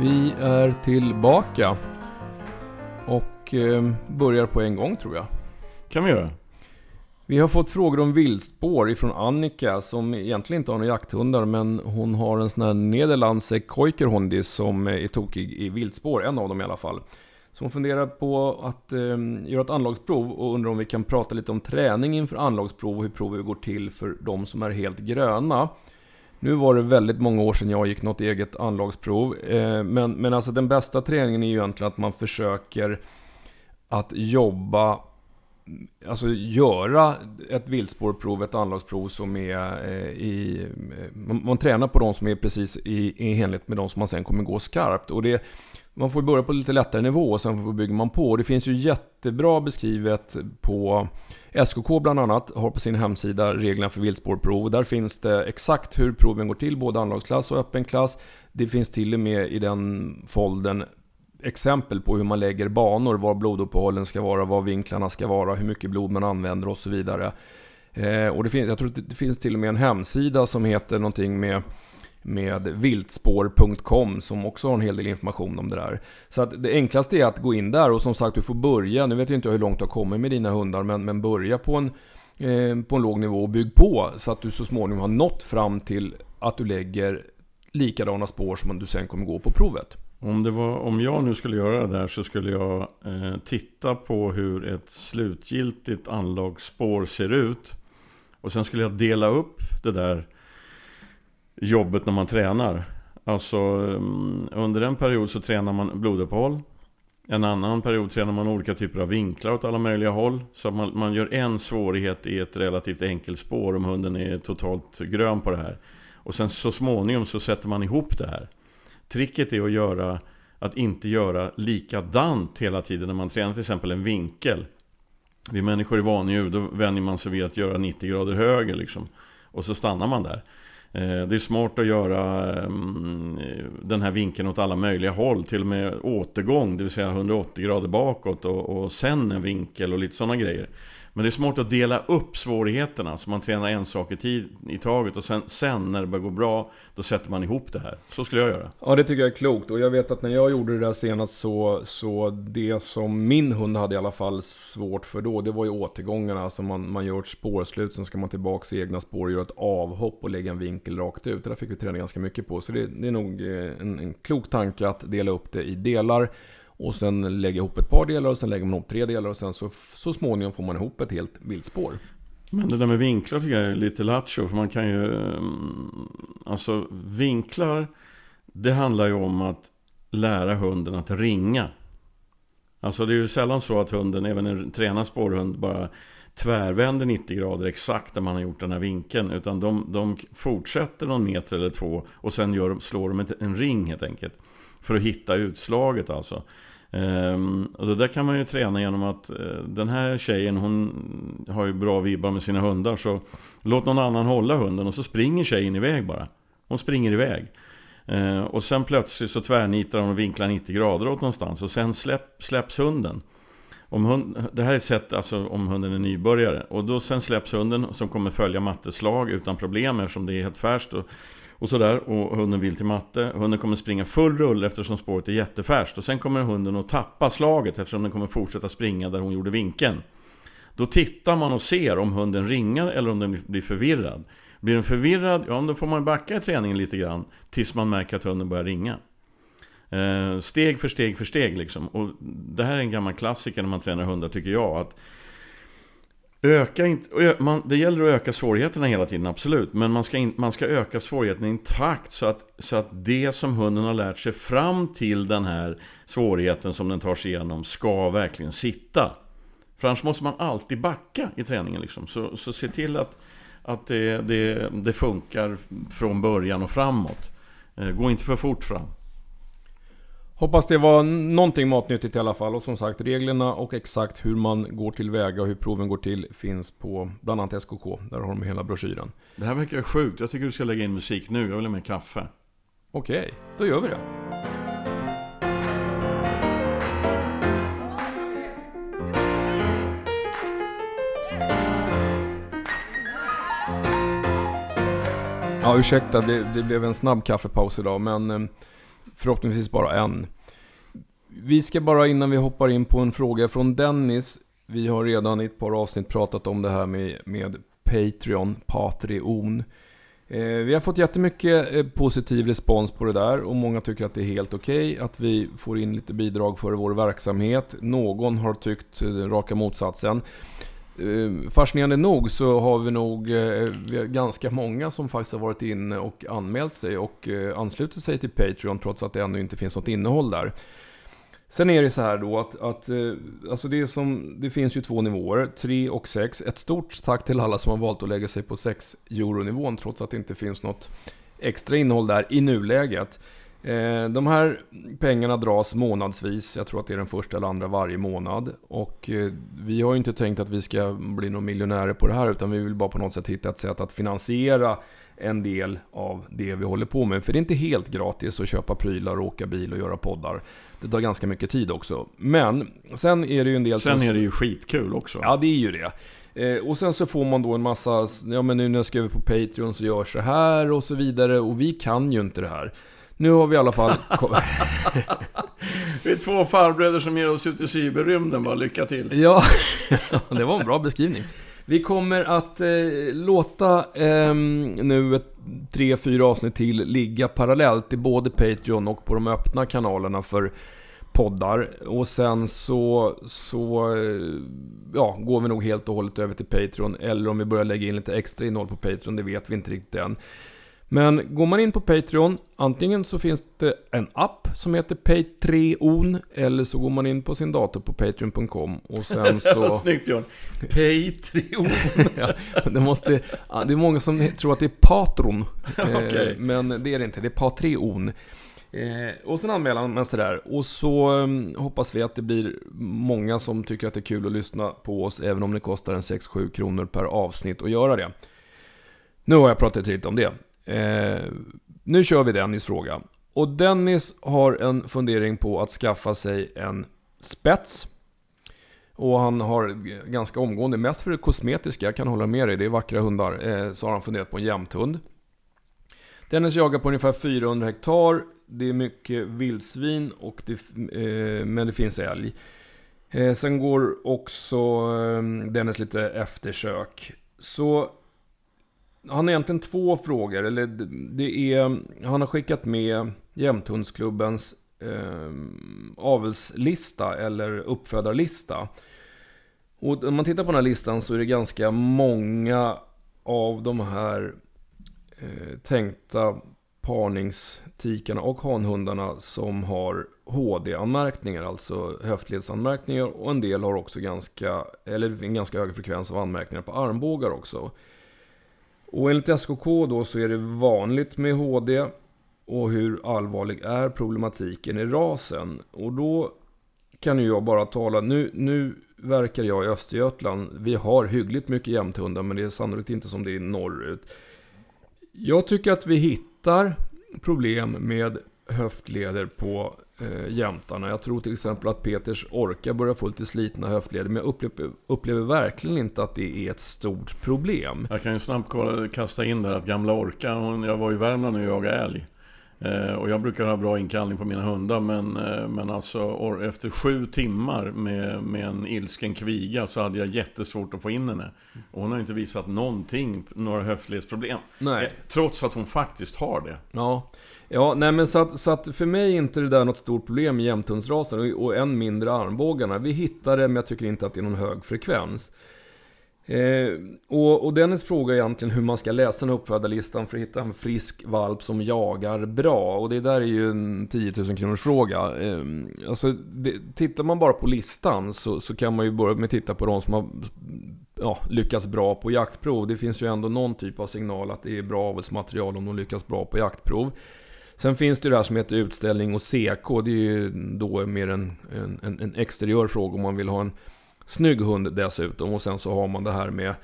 Vi är tillbaka. Och eh, börjar på en gång tror jag. kan vi göra. Vi har fått frågor om viltspår ifrån Annika som egentligen inte har några jakthundar men hon har en sån här nederlandse Koikerhondis som är tokig i viltspår, en av dem i alla fall. Så hon funderar på att eh, göra ett anlagsprov och undrar om vi kan prata lite om träning inför anlagsprov och hur provet går till för de som är helt gröna. Nu var det väldigt många år sedan jag gick något eget anlagsprov. Eh, men, men alltså den bästa träningen är ju egentligen att man försöker att jobba Alltså göra ett viltspårprov, ett anlagsprov som är eh, i... Man, man, tränar på de som är precis i, i enlighet med de som man sen kommer gå skarpt. Och det, man får börja på lite lättare nivå och sen bygger man på. Det finns ju jättebra beskrivet på SKK bland annat har på sin hemsida reglerna för viltspårprov. Där finns det exakt hur proven går till, både anlagsklass och öppen klass. Det finns till och med i den folden exempel på hur man lägger banor, var bloduppehållen ska vara, var vinklarna ska vara, hur mycket blod man använder och så vidare. Eh, och det finns, jag tror att det finns till och med en hemsida som heter någonting med med viltspår.com som också har en hel del information om det där. Så att det enklaste är att gå in där och som sagt du får börja, nu vet jag inte hur långt du har kommit med dina hundar, men, men börja på en, eh, på en låg nivå och bygg på så att du så småningom har nått fram till att du lägger likadana spår som du sen kommer gå på provet. Om, det var, om jag nu skulle göra det där så skulle jag eh, titta på hur ett slutgiltigt anlagsspår ser ut. Och sen skulle jag dela upp det där jobbet när man tränar. Alltså mm, under en period så tränar man bloduppehåll. En annan period tränar man olika typer av vinklar åt alla möjliga håll. Så man, man gör en svårighet i ett relativt enkelt spår om hunden är totalt grön på det här. Och sen så småningom så sätter man ihop det här. Tricket är att göra att inte göra likadant hela tiden när man tränar till exempel en vinkel. Vi människor är vanedjur, då vänjer man sig vid att göra 90 grader höger liksom. Och så stannar man där. Eh, det är smart att göra ehm, den här vinkeln åt alla möjliga håll. Till och med återgång, det vill säga 180 grader bakåt och, och sen en vinkel och lite sådana grejer. Men det är smart att dela upp svårigheterna så man tränar en sak i, tid, i taget och sen, sen när det börjar gå bra då sätter man ihop det här. Så skulle jag göra. Ja, det tycker jag är klokt. Och jag vet att när jag gjorde det där senast så, så det som min hund hade i alla fall svårt för då, det var ju återgångarna. Alltså man, man gör ett spårslut, sen ska man tillbaka i egna spår och göra ett avhopp och lägga en vinkel rakt ut. Det där fick vi träna ganska mycket på. Så det, det är nog eh, en, en klok tanke att dela upp det i delar. Och sen lägga ihop ett par delar och sen lägger man ihop tre delar och sen så, så småningom får man ihop ett helt viltspår. Men det där med vinklar tycker jag är lite lattjo för man kan ju... Ehm, alltså vinklar, det handlar ju om att lära hunden att ringa. Alltså det är ju sällan så att hunden, även en tränad spårhund, bara tvärvänder 90 grader exakt där man har gjort den här vinkeln. Utan de, de fortsätter någon meter eller två och sen gör, slår de en ring helt enkelt. För att hitta utslaget alltså. Um, och det där kan man ju träna genom att uh, den här tjejen hon har ju bra vibbar med sina hundar så låt någon annan hålla hunden och så springer tjejen iväg bara. Hon springer iväg. Uh, och sen plötsligt så tvärnitar hon och vinklar 90 grader åt någonstans och sen släpp, släpps hunden. Om hund, det här är ett sätt alltså, om hunden är nybörjare. Och då sen släpps hunden som kommer följa matteslag utan problem eftersom det är helt färskt. Och och sådär, och hunden vill till matte. Hunden kommer springa full rulle eftersom spåret är jättefärskt. Och sen kommer hunden att tappa slaget eftersom den kommer fortsätta springa där hon gjorde vinkeln. Då tittar man och ser om hunden ringar eller om den blir förvirrad. Blir den förvirrad, ja då får man backa i träningen lite grann tills man märker att hunden börjar ringa. Eh, steg för steg för steg liksom. Och det här är en gammal klassiker när man tränar hundar tycker jag. Att Öka inte, man, det gäller att öka svårigheterna hela tiden, absolut. Men man ska, in, man ska öka svårigheterna i en takt så att, så att det som hunden har lärt sig fram till den här svårigheten som den tar sig igenom ska verkligen sitta. För annars måste man alltid backa i träningen. Liksom. Så, så se till att, att det, det, det funkar från början och framåt. Eh, gå inte för fort fram. Hoppas det var någonting matnyttigt i alla fall. Och som sagt, reglerna och exakt hur man går tillväga och hur proven går till finns på bland annat SKK. Där har de hela broschyren. Det här verkar sjukt. Jag tycker du ska lägga in musik nu. Jag vill ha med kaffe. Okej, då gör vi det. Ja, ursäkta, det, det blev en snabb kaffepaus idag, men eh, Förhoppningsvis bara en. Vi ska bara innan vi hoppar in på en fråga från Dennis. Vi har redan i ett par avsnitt pratat om det här med, med Patreon, Patreon. Eh, vi har fått jättemycket eh, positiv respons på det där och många tycker att det är helt okej okay, att vi får in lite bidrag för vår verksamhet. Någon har tyckt eh, raka motsatsen. Eh, fascinerande nog så har vi nog eh, vi har ganska många som faktiskt har varit inne och anmält sig och eh, anslutit sig till Patreon trots att det ännu inte finns något innehåll där. Sen är det så här då att, att alltså det, som, det finns ju två nivåer, 3 och 6. Ett stort tack till alla som har valt att lägga sig på 6 euro-nivån trots att det inte finns något extra innehåll där i nuläget. Eh, de här pengarna dras månadsvis, jag tror att det är den första eller andra varje månad. Och eh, vi har ju inte tänkt att vi ska bli några miljonärer på det här utan vi vill bara på något sätt hitta ett sätt att finansiera en del av det vi håller på med. För det är inte helt gratis att köpa prylar, åka bil och göra poddar. Det tar ganska mycket tid också. Men sen är det ju en del Sen som... är det ju skitkul också. Ja, det är ju det. Eh, och sen så får man då en massa, ja men nu när jag skriver på Patreon så gör så här och så vidare. Och vi kan ju inte det här. Nu har vi i alla fall... vi är två farbröder som ger oss ut i cyberrymden bara, lycka till. Ja, det var en bra beskrivning. Vi kommer att eh, låta eh, nu ett, tre, fyra avsnitt till ligga parallellt i både Patreon och på de öppna kanalerna för poddar. Och sen så, så eh, ja, går vi nog helt och hållet över till Patreon. Eller om vi börjar lägga in lite extra innehåll på Patreon, det vet vi inte riktigt än. Men går man in på Patreon, antingen så finns det en app som heter Patreon, eller så går man in på sin dator på Patreon.com och sen så... snyggt Björn! Patreon! ja, det, måste, det är många som tror att det är Patron, okay. Eh, men det är det inte, det är Patreon. Eh, och sen anmäler man sig där. Och så um, hoppas vi att det blir många som tycker att det är kul att lyssna på oss, även om det kostar en 6-7 kronor per avsnitt att göra det. Nu har jag pratat lite om det. Eh, nu kör vi Dennis fråga. Och Dennis har en fundering på att skaffa sig en spets. Och han har ganska omgående, mest för det kosmetiska, jag kan hålla med dig, det är vackra hundar. Eh, så har han funderat på en jämthund. Dennis jagar på ungefär 400 hektar. Det är mycket vildsvin, och det, eh, men det finns älg. Eh, sen går också eh, Dennis lite eftersök. Så han har egentligen två frågor. Eller det är, han har skickat med Jämthundsklubbens eh, avelslista eller uppfödarlista. Och om man tittar på den här listan så är det ganska många av de här eh, tänkta parningstikarna och hanhundarna som har HD-anmärkningar, alltså höftledsanmärkningar. Och en del har också ganska, eller en ganska hög frekvens av anmärkningar på armbågar också. Och enligt SKK då så är det vanligt med HD. Och hur allvarlig är problematiken i rasen? Och då kan ju jag bara tala, nu, nu verkar jag i Östergötland. Vi har hyggligt mycket jämthundar men det är sannolikt inte som det är norrut. Jag tycker att vi hittar problem med höftleder på eh, jämtarna. Jag tror till exempel att Peters orka börjar få lite slitna höftleder. Men jag upplever, upplever, verkligen inte att det är ett stort problem. Jag kan ju snabbt kasta in där att gamla orka, hon, jag var i Värmland och jagade älg. Eh, och jag brukar ha bra inkallning på mina hundar men, eh, men alltså efter sju timmar med, med en ilsken kviga så hade jag jättesvårt att få in henne. Och hon har inte visat någonting, några höftledsproblem. Nej. Eh, trots att hon faktiskt har det. Ja, ja nej men så att, så att för mig är inte det där något stort problem med jämthundsrasen och, och än mindre armbågarna. Vi hittar det men jag tycker inte att det är någon hög frekvens. Eh, och, och Dennis frågar egentligen hur man ska läsa den uppfödarlistan för att hitta en frisk valp som jagar bra. Och det där är ju en 10 000 kronors fråga. Eh, alltså, det, tittar man bara på listan så, så kan man ju börja med att titta på de som har ja, lyckats bra på jaktprov. Det finns ju ändå någon typ av signal att det är bra avelsmaterial om de lyckas bra på jaktprov. Sen finns det ju det här som heter utställning och CK. Det är ju då mer en, en, en exteriör fråga om man vill ha en Snygg hund dessutom. Och sen så har man det här med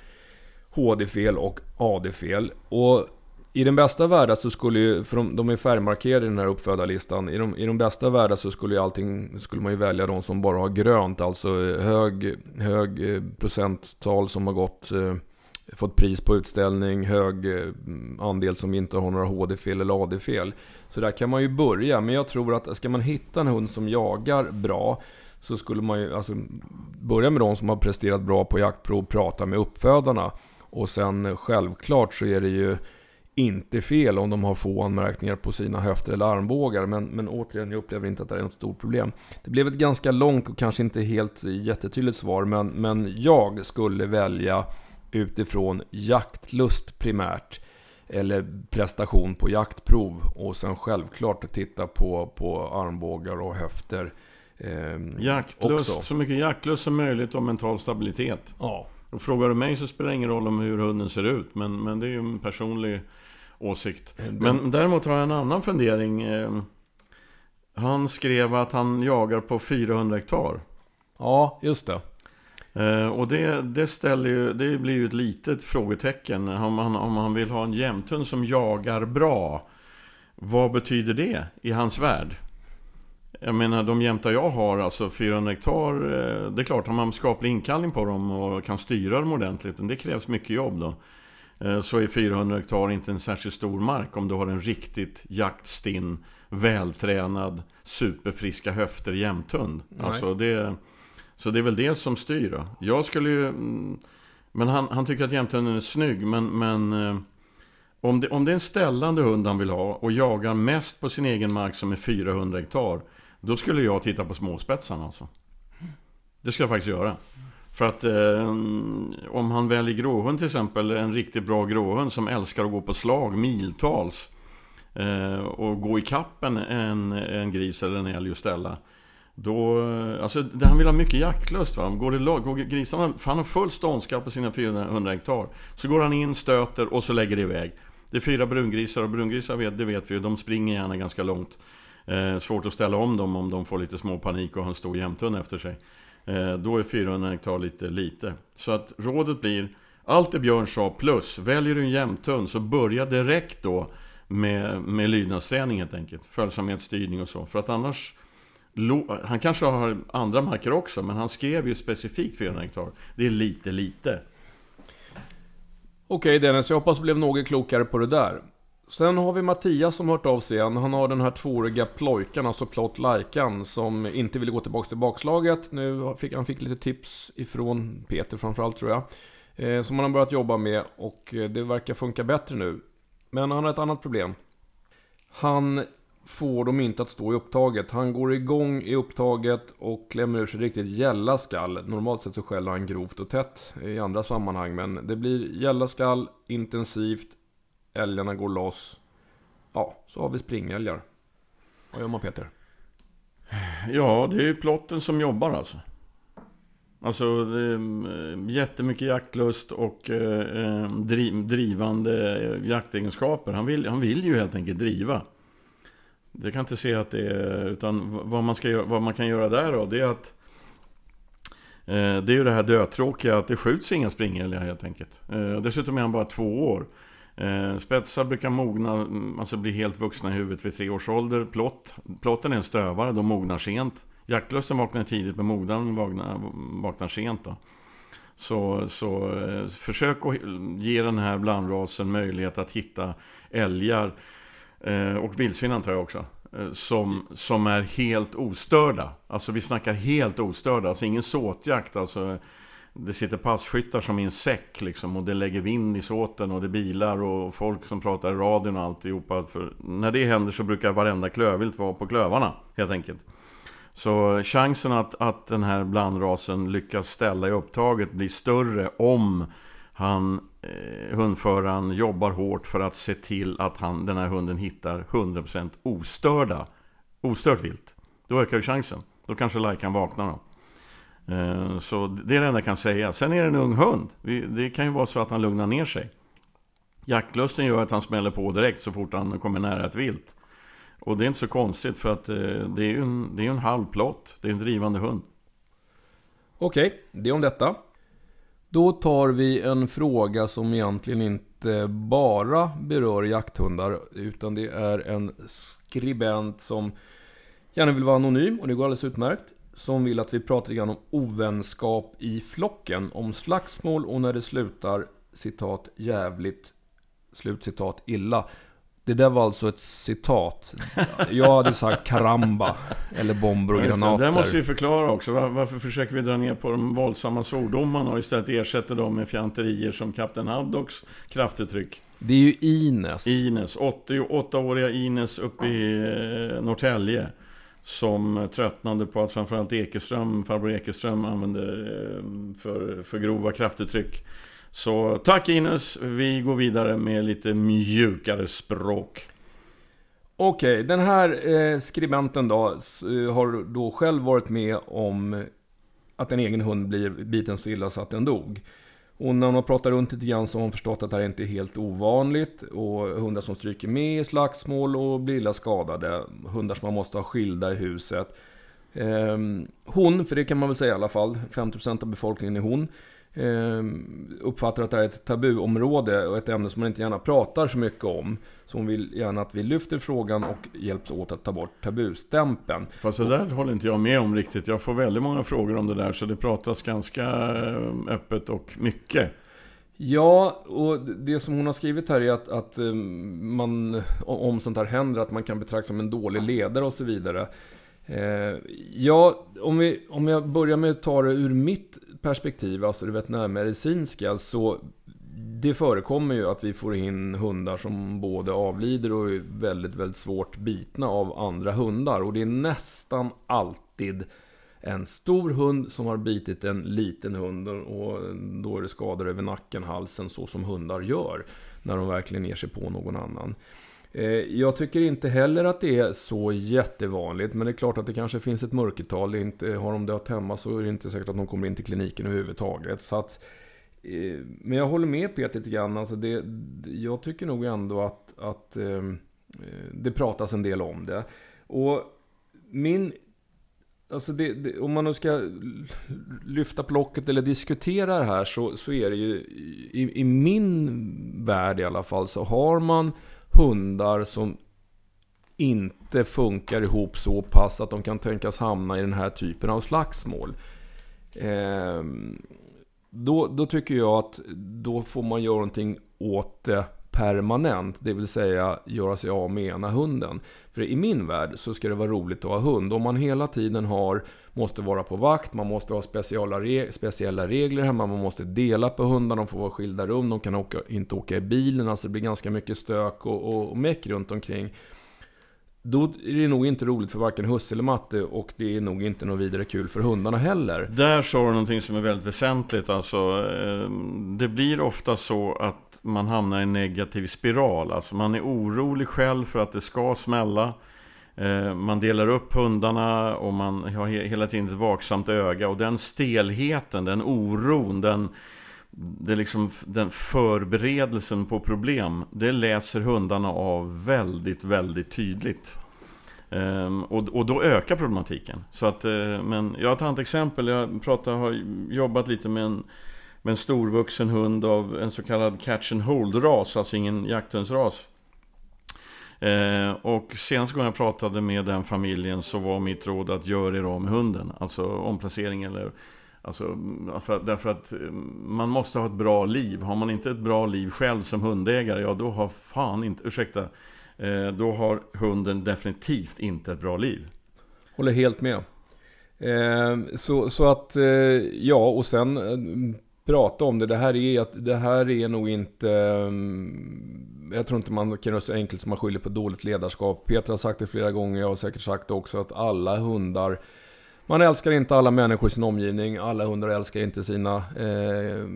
HD-fel och AD-fel. Och i den bästa världen så skulle ju, för de, de är färgmarkerade i den här uppfödarlistan. I de, I de bästa världen så skulle ju allting, skulle man ju välja de som bara har grönt. Alltså hög, hög eh, procenttal som har gått eh, fått pris på utställning, hög eh, andel som inte har några HD-fel eller AD-fel. Så där kan man ju börja, men jag tror att ska man hitta en hund som jagar bra så skulle man ju alltså, börja med de som har presterat bra på jaktprov, prata med uppfödarna. Och sen eh, självklart så är det ju inte fel om de har få anmärkningar på sina höfter eller armbågar. Men, men återigen, jag upplever inte att det är något stort problem. Det blev ett ganska långt och kanske inte helt eh, jättetydligt svar, men, men jag skulle välja utifrån jaktlust primärt. Eller prestation på jaktprov. Och sen självklart titta på, på armbågar och höfter. Eh, jaktlust, också. så mycket jaktlust som möjligt och mental stabilitet. Ja. Och frågar du mig så spelar det ingen roll om hur hunden ser ut. Men, men det är ju en personlig åsikt. Eh, men däremot har jag en annan fundering. Eh, han skrev att han jagar på 400 hektar. Ja, just det. Eh, och det, det, ställer ju, det blir ju ett litet frågetecken. Om han, om han vill ha en jämthund som jagar bra. Vad betyder det i hans värld? Jag menar de jämtar jag har, alltså 400 hektar. Det är klart, har man skaplig inkallning på dem och kan styra dem ordentligt. Men det krävs mycket jobb då. Eh, så är 400 hektar inte en särskilt stor mark om du har en riktigt jaktstinn, vältränad, superfriska höfter jämthund. Alltså det, så det är väl det som styr då. Jag skulle ju... Mm, men han, han tycker att jämthunden är snygg, men... men eh, om det, om det är en ställande hund han vill ha och jagar mest på sin egen mark som är 400 hektar Då skulle jag titta på småspetsarna alltså Det ska jag faktiskt göra för att eh, om han väljer gråhund till exempel, en riktigt bra gråhund som älskar att gå på slag miltals eh, och gå i kappen en, en gris eller en älg och ställa. Då, eh, alltså han vill ha mycket jaktlust va. Går det går grisarna, för han har full ståndskap på sina 400 hektar. Så går han in, stöter och så lägger det iväg. Det är fyra brungrisar och brungrisar vet, det vet vi ju, de springer gärna ganska långt. Eh, svårt att ställa om dem om de får lite små panik och har en stor jämthund efter sig. Eh, då är 400 hektar lite lite. Så att rådet blir allt det Björn sa plus. Väljer du en jämthund så börja direkt då med, med lydnadsträning helt enkelt. Följsamhetsstyrning och så. För att annars han kanske har andra marker också, men han skrev ju specifikt 400 hektar. Det är lite, lite. Okej Dennis, jag hoppas du blev något klokare på det där. Sen har vi Mattias som hört av sig igen. Han har den här tvååriga plojkan, alltså plott Lajkan, som inte ville gå tillbaka till bakslaget. Nu fick han fick lite tips ifrån Peter framförallt tror jag. Eh, som han har börjat jobba med och eh, det verkar funka bättre nu. Men han har ett annat problem. Han får dem inte att stå i upptaget. Han går igång i upptaget och klämmer ur sig riktigt gälla skall. Normalt sett så skäller han grovt och tätt i andra sammanhang. Men det blir gälla skall intensivt älgarna går loss. Ja, så har vi springälgar. Vad gör man Peter? Ja, det är ju plotten som jobbar alltså. Alltså det är eh, jättemycket jaktlust och eh, eh driv, drivande eh, jaktegenskaper. Han vill, han vill ju helt enkelt driva. Jag kan inte se att det är... Utan vad man, ska, vad man kan göra där då, det är att... Eh, det är ju det här dötråkiga att det skjuts inga springälgar helt enkelt. Eh, dessutom är han bara två år. Eh, spetsar brukar mogna, mm, alltså bli helt vuxna i huvudet vid tre års ålder. Plott, plotten är en stövare, de mognar sent. Jaktlösen vaknar tidigt, men mognar vaknar, vaknar sent. Då. Så, så eh, försök att ge den här blandrasen möjlighet att hitta älgar, eh, och vildsvin antar jag också, eh, som, som är helt ostörda. Alltså vi snackar helt ostörda, alltså ingen såtjakt. Alltså, det sitter passkyttar som i en säck liksom och det lägger vind i såten och det är bilar och folk som pratar i radion och alltihopa. För när det händer så brukar varenda klövvilt vara på klövarna helt enkelt. Så chansen att, att den här blandrasen lyckas ställa i upptaget blir större om han, eh, hundföraren jobbar hårt för att se till att han, den här hunden hittar 100% ostörda, ostört vilt. Då ökar ju chansen. Då kanske Lajkan vaknar då. Eh, så det är det enda jag kan säga. Sen är det en ung hund. Det kan ju vara så att han lugnar ner sig. Jaktlusten gör att han smäller på direkt så fort han kommer nära ett vilt. Och det är inte så konstigt för att eh, det är ju en, det är en halv plott. Det är en drivande hund. Okej, det om detta. Då tar vi en fråga som egentligen inte bara berör jakthundar. Utan det är en skribent som gärna vill vara anonym och det går alldeles utmärkt som vill att vi pratar lite grann om ovänskap i flocken. Om slagsmål och när det slutar citat jävligt slut citat, illa. Det där var alltså ett citat. Jag hade sagt karamba, eller bomber och granater. Det måste vi förklara också. Varför försöker vi dra ner på de våldsamma svordomarna och istället ersätta dem med fjanterier som Kapten Haddocks kraftuttryck? Det är ju Ines. Ines, 88-åriga Ines uppe i eh, Norrtälje. Som tröttnade på att framförallt Ekeström, farbror Ekeström använde eh, för, för grova kraftuttryck. Så tack Ines, vi går vidare med lite mjukare språk. Okej, okay, den här eh, skribenten då eh, har då själv varit med om att en egen hund blir biten så illa så att den dog. Och när hon har pratat runt lite grann så har hon förstått att det här inte är helt ovanligt. Och hundar som stryker med i slagsmål och blir illa skadade. Hundar som man måste ha skilda i huset. Eh, hon, för det kan man väl säga i alla fall, 50% av befolkningen är hon. Ehm, uppfattar att det här är ett tabuområde och ett ämne som man inte gärna pratar så mycket om. Så hon vill gärna att vi lyfter frågan och hjälps åt att ta bort tabustämpeln. Fast det där håller inte jag med om riktigt. Jag får väldigt många frågor om det där så det pratas ganska eh, öppet och mycket. Ja, och det som hon har skrivit här är att, att eh, man, om sånt här händer, att man kan betraktas som en dålig ledare och så vidare. Eh, ja, om, vi, om jag börjar med att ta det ur mitt perspektiv, alltså det veterinärmedicinska, så det förekommer ju att vi får in hundar som både avlider och är väldigt, väldigt svårt bitna av andra hundar. Och det är nästan alltid en stor hund som har bitit en liten hund och då är det skador över nacken, halsen, så som hundar gör när de verkligen ger sig på någon annan. Eh, jag tycker inte heller att det är så jättevanligt, men det är klart att det kanske finns ett mörkertal. Det inte, har de dött hemma så är det inte säkert att de kommer in till kliniken överhuvudtaget. Så att, eh, men jag håller med Peter lite grann. Alltså det, jag tycker nog ändå att, att ehm, eh, det pratas en del om det. Och min Alltså det, det, om man nu ska lyfta plocket eller diskutera det här så, så är det ju i, i min värld i alla fall så har man hundar som inte funkar ihop så pass att de kan tänkas hamna i den här typen av slagsmål. Eh, då, då tycker jag att då får man göra någonting åt det permanent, det vill säga göra sig av med ena hunden. För i min värld så ska det vara roligt att ha hund. Om man hela tiden har, måste vara på vakt, man måste ha speciella, reg speciella regler hemma, man måste dela på hundarna, de får vara skilda rum, de kan åka, inte åka i bilen, alltså det blir ganska mycket stök och, och, och meck runt omkring. Då är det nog inte roligt för varken husse eller matte och det är nog inte något vidare kul för hundarna heller. Där sa du någonting som är väldigt väsentligt. Alltså, eh, det blir ofta så att man hamnar i en negativ spiral. Alltså man är orolig själv för att det ska smälla. Eh, man delar upp hundarna och man har hela tiden ett vaksamt öga. Och den stelheten, den oron, den, det liksom, den förberedelsen på problem. Det läser hundarna av väldigt, väldigt tydligt. Ehm, och, och då ökar problematiken. Så att, eh, men jag tar ett exempel. Jag pratar, har jobbat lite med en med en storvuxen hund av en så kallad catch and hold-ras, alltså ingen jakthundsras. Eh, och senast gången jag pratade med den familjen så var mitt råd att göra er av med hunden. Alltså omplacering eller... Alltså, för, därför att eh, man måste ha ett bra liv. Har man inte ett bra liv själv som hundägare, ja då har fan inte... Ursäkta. Eh, då har hunden definitivt inte ett bra liv. Håller helt med. Eh, så, så att, eh, ja och sen eh, prata om det. Det här är, att, det här är nog inte... Ehm, jag tror inte man kan göra så enkelt som man skyller på dåligt ledarskap. Peter har sagt det flera gånger, jag har säkert sagt det också, att alla hundar... Man älskar inte alla människor i sin omgivning. Alla hundar älskar inte sina eh,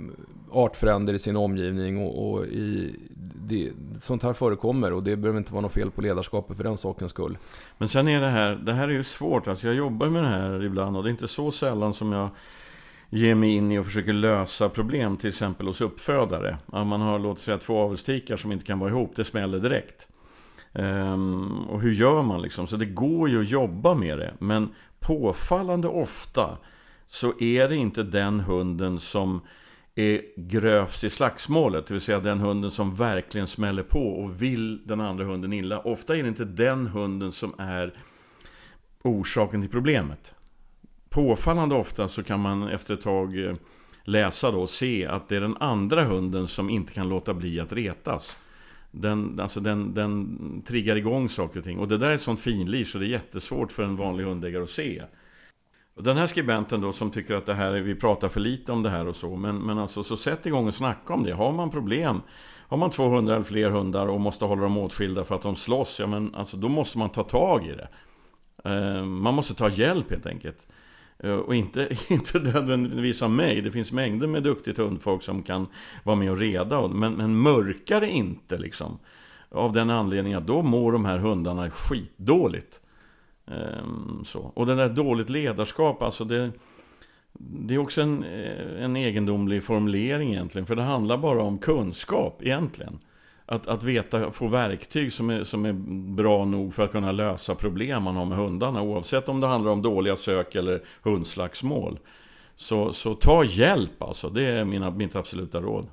artfränder i sin omgivning. Och, och i, det, sånt här förekommer och det behöver inte vara något fel på ledarskapet för den sakens skull. Men sen är det här, det här är ju svårt. Alltså jag jobbar med det här ibland och det är inte så sällan som jag Ge mig in i och försöker lösa problem, till exempel hos uppfödare. Om man har, låt säga, två avelstikar som inte kan vara ihop, det smäller direkt. Um, och hur gör man liksom? Så det går ju att jobba med det, men påfallande ofta så är det inte den hunden som är grövst i slagsmålet, det vill säga den hunden som verkligen smäller på och vill den andra hunden illa. Ofta är det inte den hunden som är orsaken till problemet påfallande ofta så kan man efter ett tag eh, läsa då och se att det är den andra hunden som inte kan låta bli att retas. Den, alltså den, den triggar igång saker och ting. Och det där är ett sånt finlir så det är jättesvårt för en vanlig hundägare att se. Och den här skribenten då som tycker att det här, vi pratar för lite om det här och så. Men, men alltså så sätt igång och snacka om det. Har man problem, har man 200 eller fler hundar och måste hålla dem åtskilda för att de slåss. Ja men alltså då måste man ta tag i det. Eh, man måste ta hjälp helt enkelt. Eh, och inte, inte nödvändigtvis av mig. Det finns mängder med duktigt hundfolk som kan vara med och reda. Men, men mörka det inte liksom. Av den anledningen att då mår de här hundarna skitdåligt. Ehm, så. Och det där dåligt ledarskap, alltså det, det är också en, eh, en egendomlig formulering egentligen. För det handlar bara om kunskap egentligen. Att, att veta, få verktyg som är, som är bra nog för att kunna lösa problem man har med hundarna. Oavsett om det handlar om dåliga sök eller hundslagsmål. Så, så ta hjälp alltså, det är mina, mitt absoluta råd.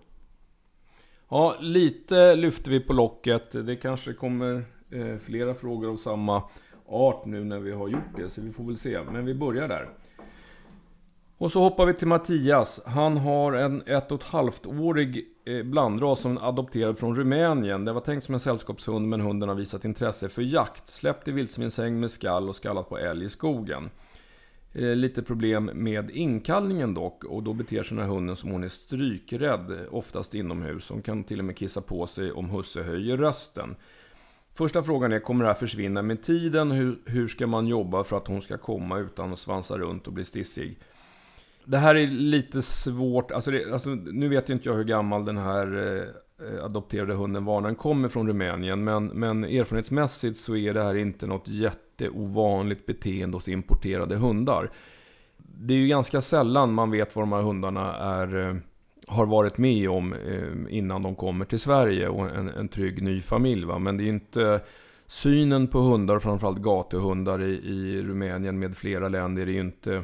Ja, lite lyfter vi på locket. Det kanske kommer eh, flera frågor av samma art nu när vi har gjort det, så vi får väl se. Men vi börjar där. Och så hoppar vi till Mattias. Han har en ett och ett halvt årig Eh, blandras som adopterad från Rumänien. Det var tänkt som en sällskapshund men hunden har visat intresse för jakt. Släppt i vildsvinssäng med skall och skallat på älg i skogen. Eh, lite problem med inkallningen dock och då beter sig den här hunden som hon är strykrädd, oftast inomhus. Hon kan till och med kissa på sig om husse höjer rösten. Första frågan är, kommer det här försvinna med tiden? Hur, hur ska man jobba för att hon ska komma utan att svansa runt och bli stissig? Det här är lite svårt, alltså, det, alltså nu vet ju inte jag hur gammal den här eh, eh adopterade hunden var när den kommer från Rumänien. Men, men erfarenhetsmässigt så är det här inte något jätteovanligt beteende hos importerade hundar. Det är ju ganska sällan man vet vad de här hundarna är, eh, har varit med om eh, innan de kommer till Sverige och en, en trygg ny familj. Va? Men det är inte synen på hundar, framförallt gatuhundar i, i Rumänien med flera länder, är ju inte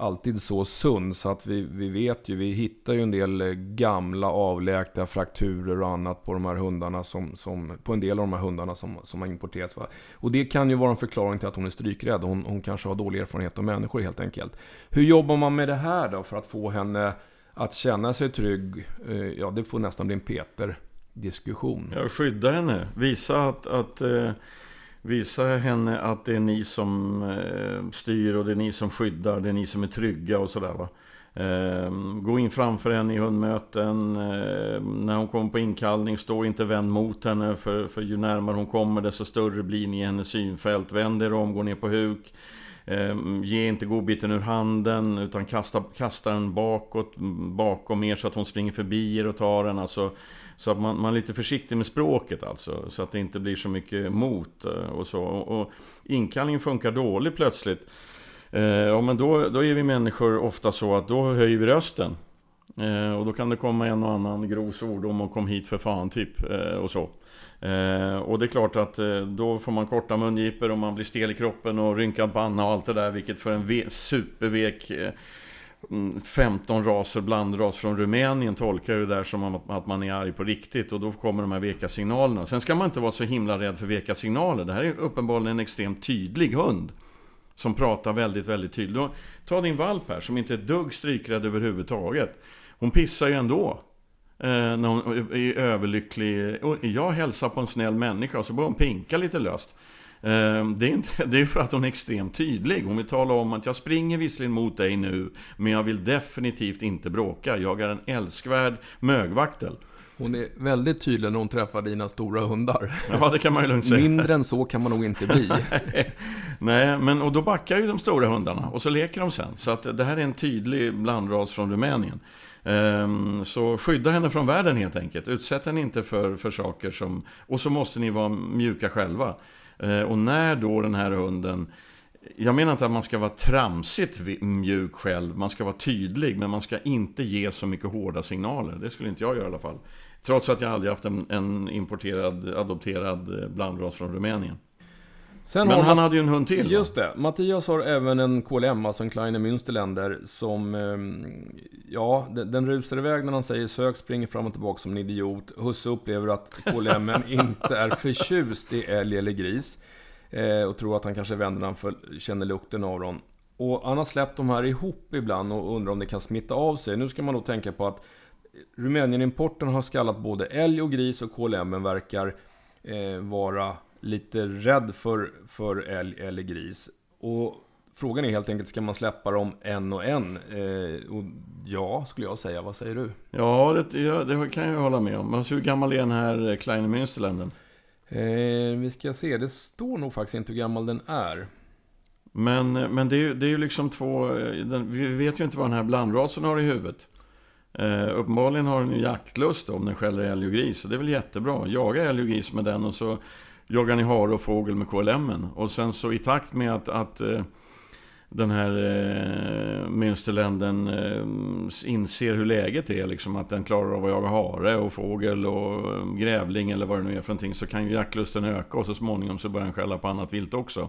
alltid så sund så att vi, vi vet ju, vi hittar ju en del eh, gamla avläkta frakturer och annat på de här hundarna som, som på en del av de här hundarna som, som har importerats. Va? Och det kan ju vara en förklaring till att hon är strykrädd. Hon, hon kanske har dålig erfarenhet av människor helt enkelt. Hur jobbar man med det här då för att få henne att känna sig trygg? Eh, ja, det får nästan bli en Peter-diskussion. Ja, skydda henne. Visa att, att eh Visa henne att det är ni som eh, styr och det är ni som skyddar, det är ni som är trygga och sådär va. Ehm, gå in framför henne i hundmöten. Ehm, när hon kommer på inkallning, stå inte vänd mot henne. För, för ju närmare hon kommer desto större blir ni i hennes synfält. Vänd er om, gå ner på huk. Ehm, ge inte godbiten ur handen utan kasta, kasta den bakåt, bakom er så att hon springer förbi er och tar den. Alltså, så att man, man, är lite försiktig med språket alltså. Så att det inte blir så mycket mot eh, och så. Och inkallningen funkar dåligt plötsligt. Eh, ja, men då, då är vi människor ofta så att då höjer vi rösten. Eh, och då kan det komma en och annan grov svordom och kom hit för fan typ. Eh, och så. Eh, och det är klart att eh, då får man korta mungipor och man blir stel i kroppen och rynkad panna och allt det där. Vilket för en supervek eh, Mm, 15 raser, blandras från Rumänien tolkar det där som att man är arg på riktigt och då kommer de här veka signalerna. Sen ska man inte vara så himla rädd för veka signaler. Det här är uppenbarligen en extremt tydlig hund. Som pratar väldigt, väldigt tydligt. Ta din valp här som inte är dugg strykrädd överhuvudtaget. Hon pissar ju ändå. Eh, när hon är överlycklig. Jag hälsar på en snäll människa och så börjar hon pinka lite löst. Ehm, det är, inte, det är för att hon är extremt tydlig. Hon vill tala om att jag springer visserligen mot dig nu, men jag vill definitivt inte bråka. Jag är en älskvärd mögvaktel. Hon är väldigt tydlig när hon träffar dina stora hundar. Ja, det kan man ju lugnt säga. Mindre än så kan man nog inte bli. Nej, men och då backar ju de stora hundarna och så leker de sen. Så att det här är en tydlig blandras från Rumänien. Um, så skydda henne från världen helt enkelt. Utsätt henne inte för, för saker som... Och så måste ni vara mjuka själva. Eh, och när då den här hunden jag menar inte att man ska vara tramsigt mjuk själv, man ska vara tydlig, men man ska inte ge så mycket hårda signaler. Det skulle inte jag göra i alla fall. Trots att jag aldrig haft en, en importerad, adopterad eh, blandras från Rumänien. Sen Men han hade ju en hund till Just va? det. Mattias har även en KLM, alltså en Kleine Münsterländer, som... Ehm, ja, den, den rusar iväg när han säger sök, springer fram och tillbaka som en idiot. Husse upplever att KLM inte är förtjust i älg eller gris. Eh, och tror att han kanske vänder när han för, känner lukten av dem. Och han har släppt de här ihop ibland och undrar om det kan smitta av sig. Nu ska man då tänka på att Rumänien-importen har skallat både älg och gris och KLM verkar eh, vara lite rädd för, för älg eller gris. Och frågan är helt enkelt, ska man släppa dem en och en? Eh, och ja, skulle jag säga. Vad säger du? Ja, det, ja, det kan jag hålla med om. Alltså, hur gammal är den här Kleine Münsterländen? Eh, vi ska se, det står nog faktiskt inte hur gammal den är. Men, men det, är ju, det är ju liksom två... Den, vi vet ju inte vad den här blandrasen har i huvudet. Eh, uppenbarligen har den ju jaktlust om den skäller älg och gris. Och det är väl jättebra. Jaga älg och gris med den och så jagar ni hare och fågel med KLM. Och sen så i takt med att, att eh, den här eh, Münsterländen eh, inser hur läget är. Liksom, att den klarar av att jaga hare och fågel och eh, grävling eller vad det nu är för någonting. Så kan ju jaktlusten öka och så småningom så börjar den skälla på annat vilt också.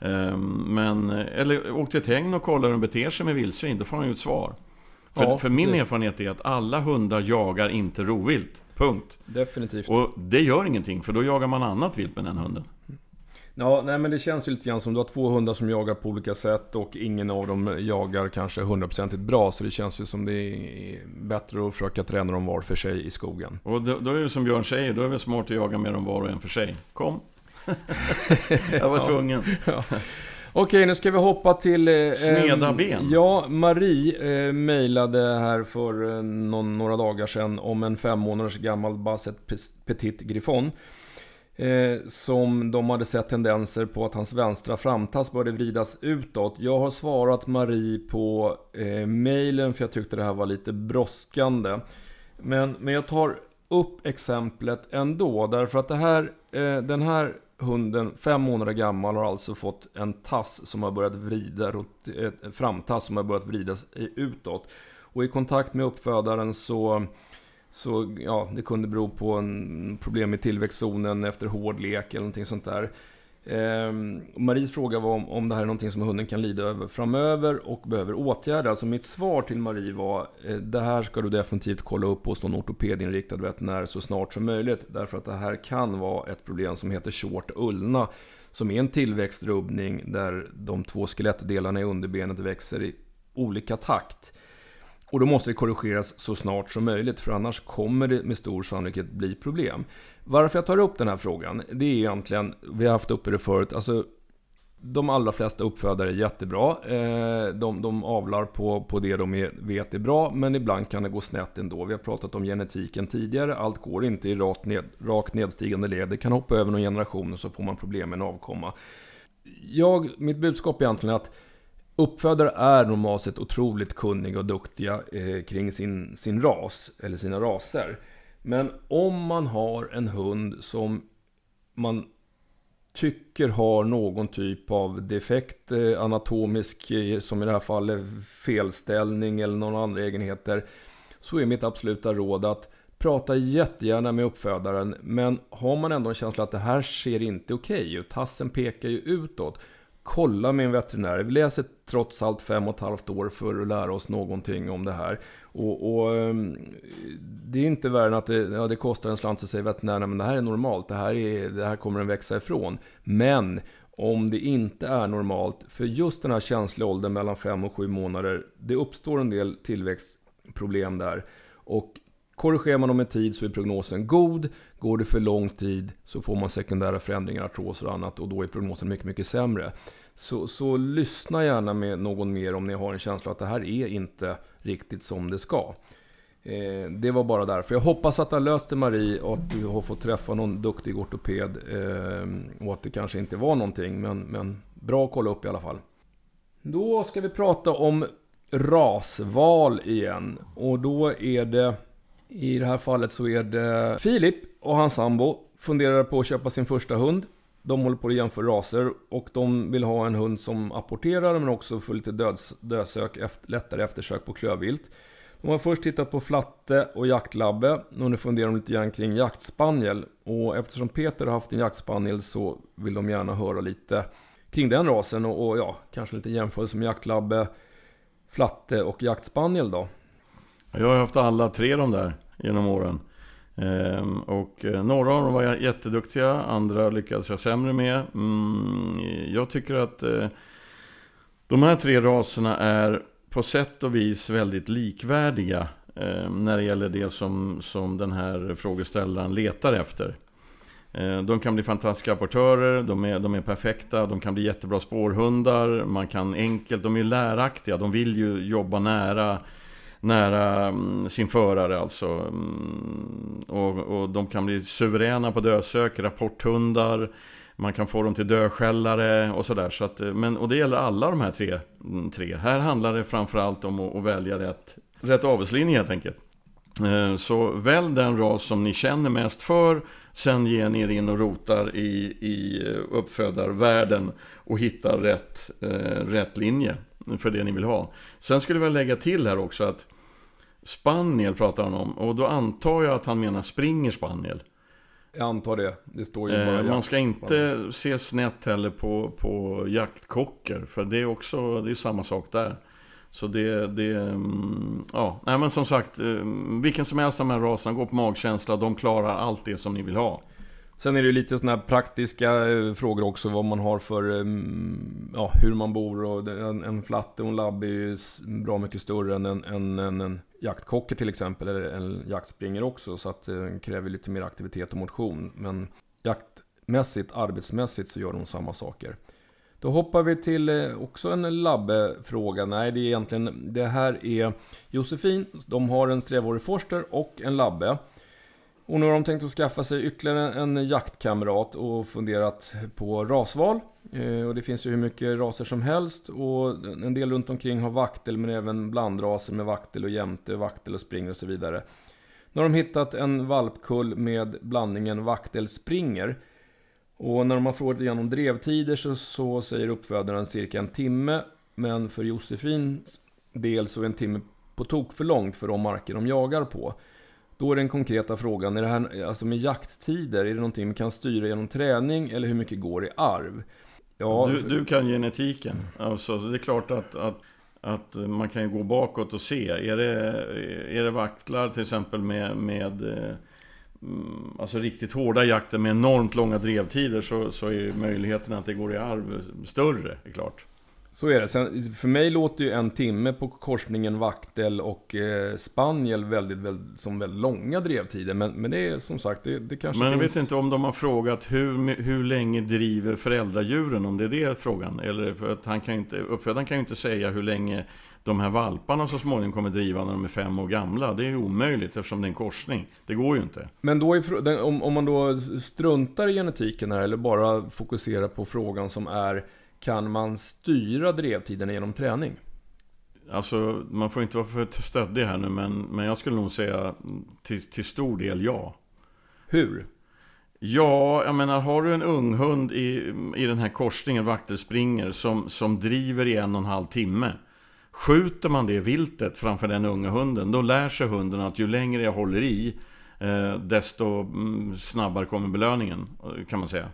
Eh, men, eller åk till ett hägn och kolla hur de beter sig med vildsvin. Då får han ju ett svar. För, ja, för min erfarenhet är att alla hundar jagar inte rovvilt. Punkt. Definitivt. Och det gör ingenting, för då jagar man annat vilt med den hunden. Ja, nej men det känns ju lite grann som du har två hundar som jagar på olika sätt och ingen av dem jagar kanske hundraprocentigt bra. Så det känns ju som det är bättre att försöka träna dem var för sig i skogen. Och då, då är det som Björn säger, då är det smart att jaga med dem var och en för sig. Kom! Jag var tvungen. Ja. Okej, nu ska vi hoppa till... Eh, Sneda ben. Ja, Marie eh, mejlade här för eh, någon, några dagar sedan om en fem månaders gammal Basset Petit Griffon. Eh, som de hade sett tendenser på att hans vänstra framtass började vridas utåt. Jag har svarat Marie på eh, mejlen för jag tyckte det här var lite brådskande. Men, men jag tar upp exemplet ändå, därför att det här, eh, den här hunden, fem månader gammal, har alltså fått en tass som har börjat vrida, framtass som har börjat vridas utåt. Och i kontakt med uppfödaren så så ja, det kunde bero på en problem i tillväxtzonen efter hård lek eller någonting sånt där. Eh, Maries fråga var om, om det här är någonting som hunden kan lida över framöver och behöver åtgärdas. Så alltså mitt svar till Marie var eh, det här ska du definitivt kolla upp hos någon ortopedinriktad veterinär så snart som möjligt. Därför att det här kan vara ett problem som heter short ulna. Som är en tillväxtrubbning där de två skelettdelarna i underbenet växer i olika takt. Och då måste det korrigeras så snart som möjligt för annars kommer det med stor sannolikhet bli problem. Varför jag tar upp den här frågan, det är egentligen, vi har haft uppe det förut, alltså de allra flesta uppfödare är jättebra. Eh, de, de avlar på, på det de vet är bra, men ibland kan det gå snett ändå. Vi har pratat om genetiken tidigare. Allt går inte i rakt, ned, rakt nedstigande led. Det kan hoppa över någon generation och så får man problem med en avkomma. Jag, mitt budskap är egentligen att Uppfödare är normalt sett otroligt kunniga och duktiga eh, kring sin, sin ras, eller sina raser. Men om man har en hund som man tycker har någon typ av defekt, eh, anatomisk, eh, som i det här fallet felställning eller några andra egenheter. Så är mitt absoluta råd att prata jättegärna med uppfödaren. Men har man ändå en känsla att det här ser inte okej okay ut, tassen pekar ju utåt kolla med en veterinär. Vi läser trots allt fem och ett halvt år för att lära oss någonting om det här. Och, och ehm, det är inte värre än att det, ja, det kostar en slant så säger veterinären men det här är normalt, det här, är, det här kommer den växa ifrån. Men om det inte är normalt, för just den här känsliga åldern mellan fem och sju månader, det uppstår en del tillväxtproblem där. Och korrigerar man dem med tid så är prognosen god. Går det för lång tid så får man sekundära förändringar, artros och annat och då är prognosen mycket, mycket sämre. Så, så lyssna gärna med någon mer om ni har en känsla att det här är inte riktigt som det ska. Eh, det var bara därför. Jag hoppas att det har löst det Marie och att du har fått träffa någon duktig ortoped. Eh, och att det kanske inte var någonting, men, men bra att kolla upp i alla fall. Då ska vi prata om rasval igen. Och då är det i det här fallet så är det Filip och hans sambo funderar på att köpa sin första hund. De håller på att jämföra raser och de vill ha en hund som apporterar men också får lite döds, dödsök, efter, lättare eftersök på klövvilt. De har först tittat på flatte och jaktlabbe och nu funderar de lite grann kring jaktspaniel. Och eftersom Peter har haft en jaktspaniel så vill de gärna höra lite kring den rasen och, och ja, kanske lite jämförelse med jaktlabbe, flatte och jaktspaniel då. Jag har haft alla tre de där genom åren. Ehm, och eh, några av dem var jätteduktiga, andra lyckades jag sämre med. Mm, jag tycker att eh, De här tre raserna är på sätt och vis väldigt likvärdiga ehm, när det gäller det som, som den här frågeställaren letar efter. Ehm, de kan bli fantastiska apportörer, de är, de är perfekta, de kan bli jättebra spårhundar, man kan enkelt, de är läraktiga, de vill ju jobba nära nära mm, sin förare alltså. Mm, och, och de kan bli suveräna på dödsök, rapporthundar, man kan få dem till dödskällare och sådär. Så att, eh, men, och det gäller alla de här tre. Mm, tre. Här handlar det framförallt om att, att välja rätt, rätt avelslinje helt enkelt. Eh, så välj den ras som ni känner mest för. Sen ger ni er in och rotar i, i eh, uppfödarvärlden och hittar rätt, eh, rätt linje för det ni vill ha. Sen skulle jag lägga till här också att Spaniel pratar han om och då antar jag att han menar springer spaniel. Jag antar det. Det står ju bara eh, Man ska inte se snett heller på, på jaktkocker. För det är också det är samma sak där. Så det, det mm, ja, nej men som sagt, eh, vilken som helst av de här raserna går på magkänsla, de klarar allt det som ni vill ha. Sen är det ju lite sådana här praktiska eh, frågor också, vad man har för, eh, ja, hur man bor och en, en flatte och en labb är ju bra mycket större än en, en, en, en jaktkocker till exempel, eller en jaktspringer också, så att eh, det kräver lite mer aktivitet och motion. Men jaktmässigt, arbetsmässigt så gör de samma saker. Då hoppar vi till också en labbefråga. Nej, det är egentligen, det här är Josefin. De har en strävårig forster och en labbe. Och nu har de tänkt att skaffa sig ytterligare en jaktkamrat och funderat på rasval. Eh, och det finns ju hur mycket raser som helst och en del runt omkring har vaktel men även blandraser med vaktel och jämte, vaktel och springer och så vidare. Nu har de hittat en valpkull med blandningen vaktel-springer. Och när de har frågat igenom drevtider så, så säger uppfödaren cirka en timme. Men för Josefins del så är en timme på tok för långt för de marker de jagar på. Då är den konkreta frågan, är det här alltså med jakttider, är det någonting man kan styra genom träning eller hur mycket går i arv? Ja, du, du kan genetiken. Alltså, det är klart att, att, att man kan ju gå bakåt och se. Är det, är det vaktlar till exempel med, med mm, alltså riktigt hårda jakter med enormt långa drevtider så, så är möjligheten att det går i arv större, är klart. Så är det. Sen, för mig låter ju en timme på korsningen Vaktel och eh, Spaniel väldigt, väldigt, som väldigt långa drevtider. Men, men det är som sagt, det, det kanske Men jag finns... vet inte om de har frågat hur, hur länge driver föräldradjuren, om det är det frågan. Eller för att han kan inte, uppfödaren kan ju inte säga hur länge de här valparna så småningom kommer driva när de är fem år gamla. Det är omöjligt eftersom det är en korsning. Det går ju inte. Men då är, om, om man då struntar i genetiken här eller bara fokuserar på frågan som är kan man styra drevtiderna genom träning? Alltså, man får inte vara för stöddig här nu, men, men jag skulle nog säga till, till stor del ja. Hur? Ja, jag menar, har du en ung hund i, i den här korsningen, vaktelspringer, som, som driver i en och en halv timme. Skjuter man det viltet framför den unga hunden, då lär sig hunden att ju längre jag håller i, eh, desto mm, snabbare kommer belöningen, kan man säga.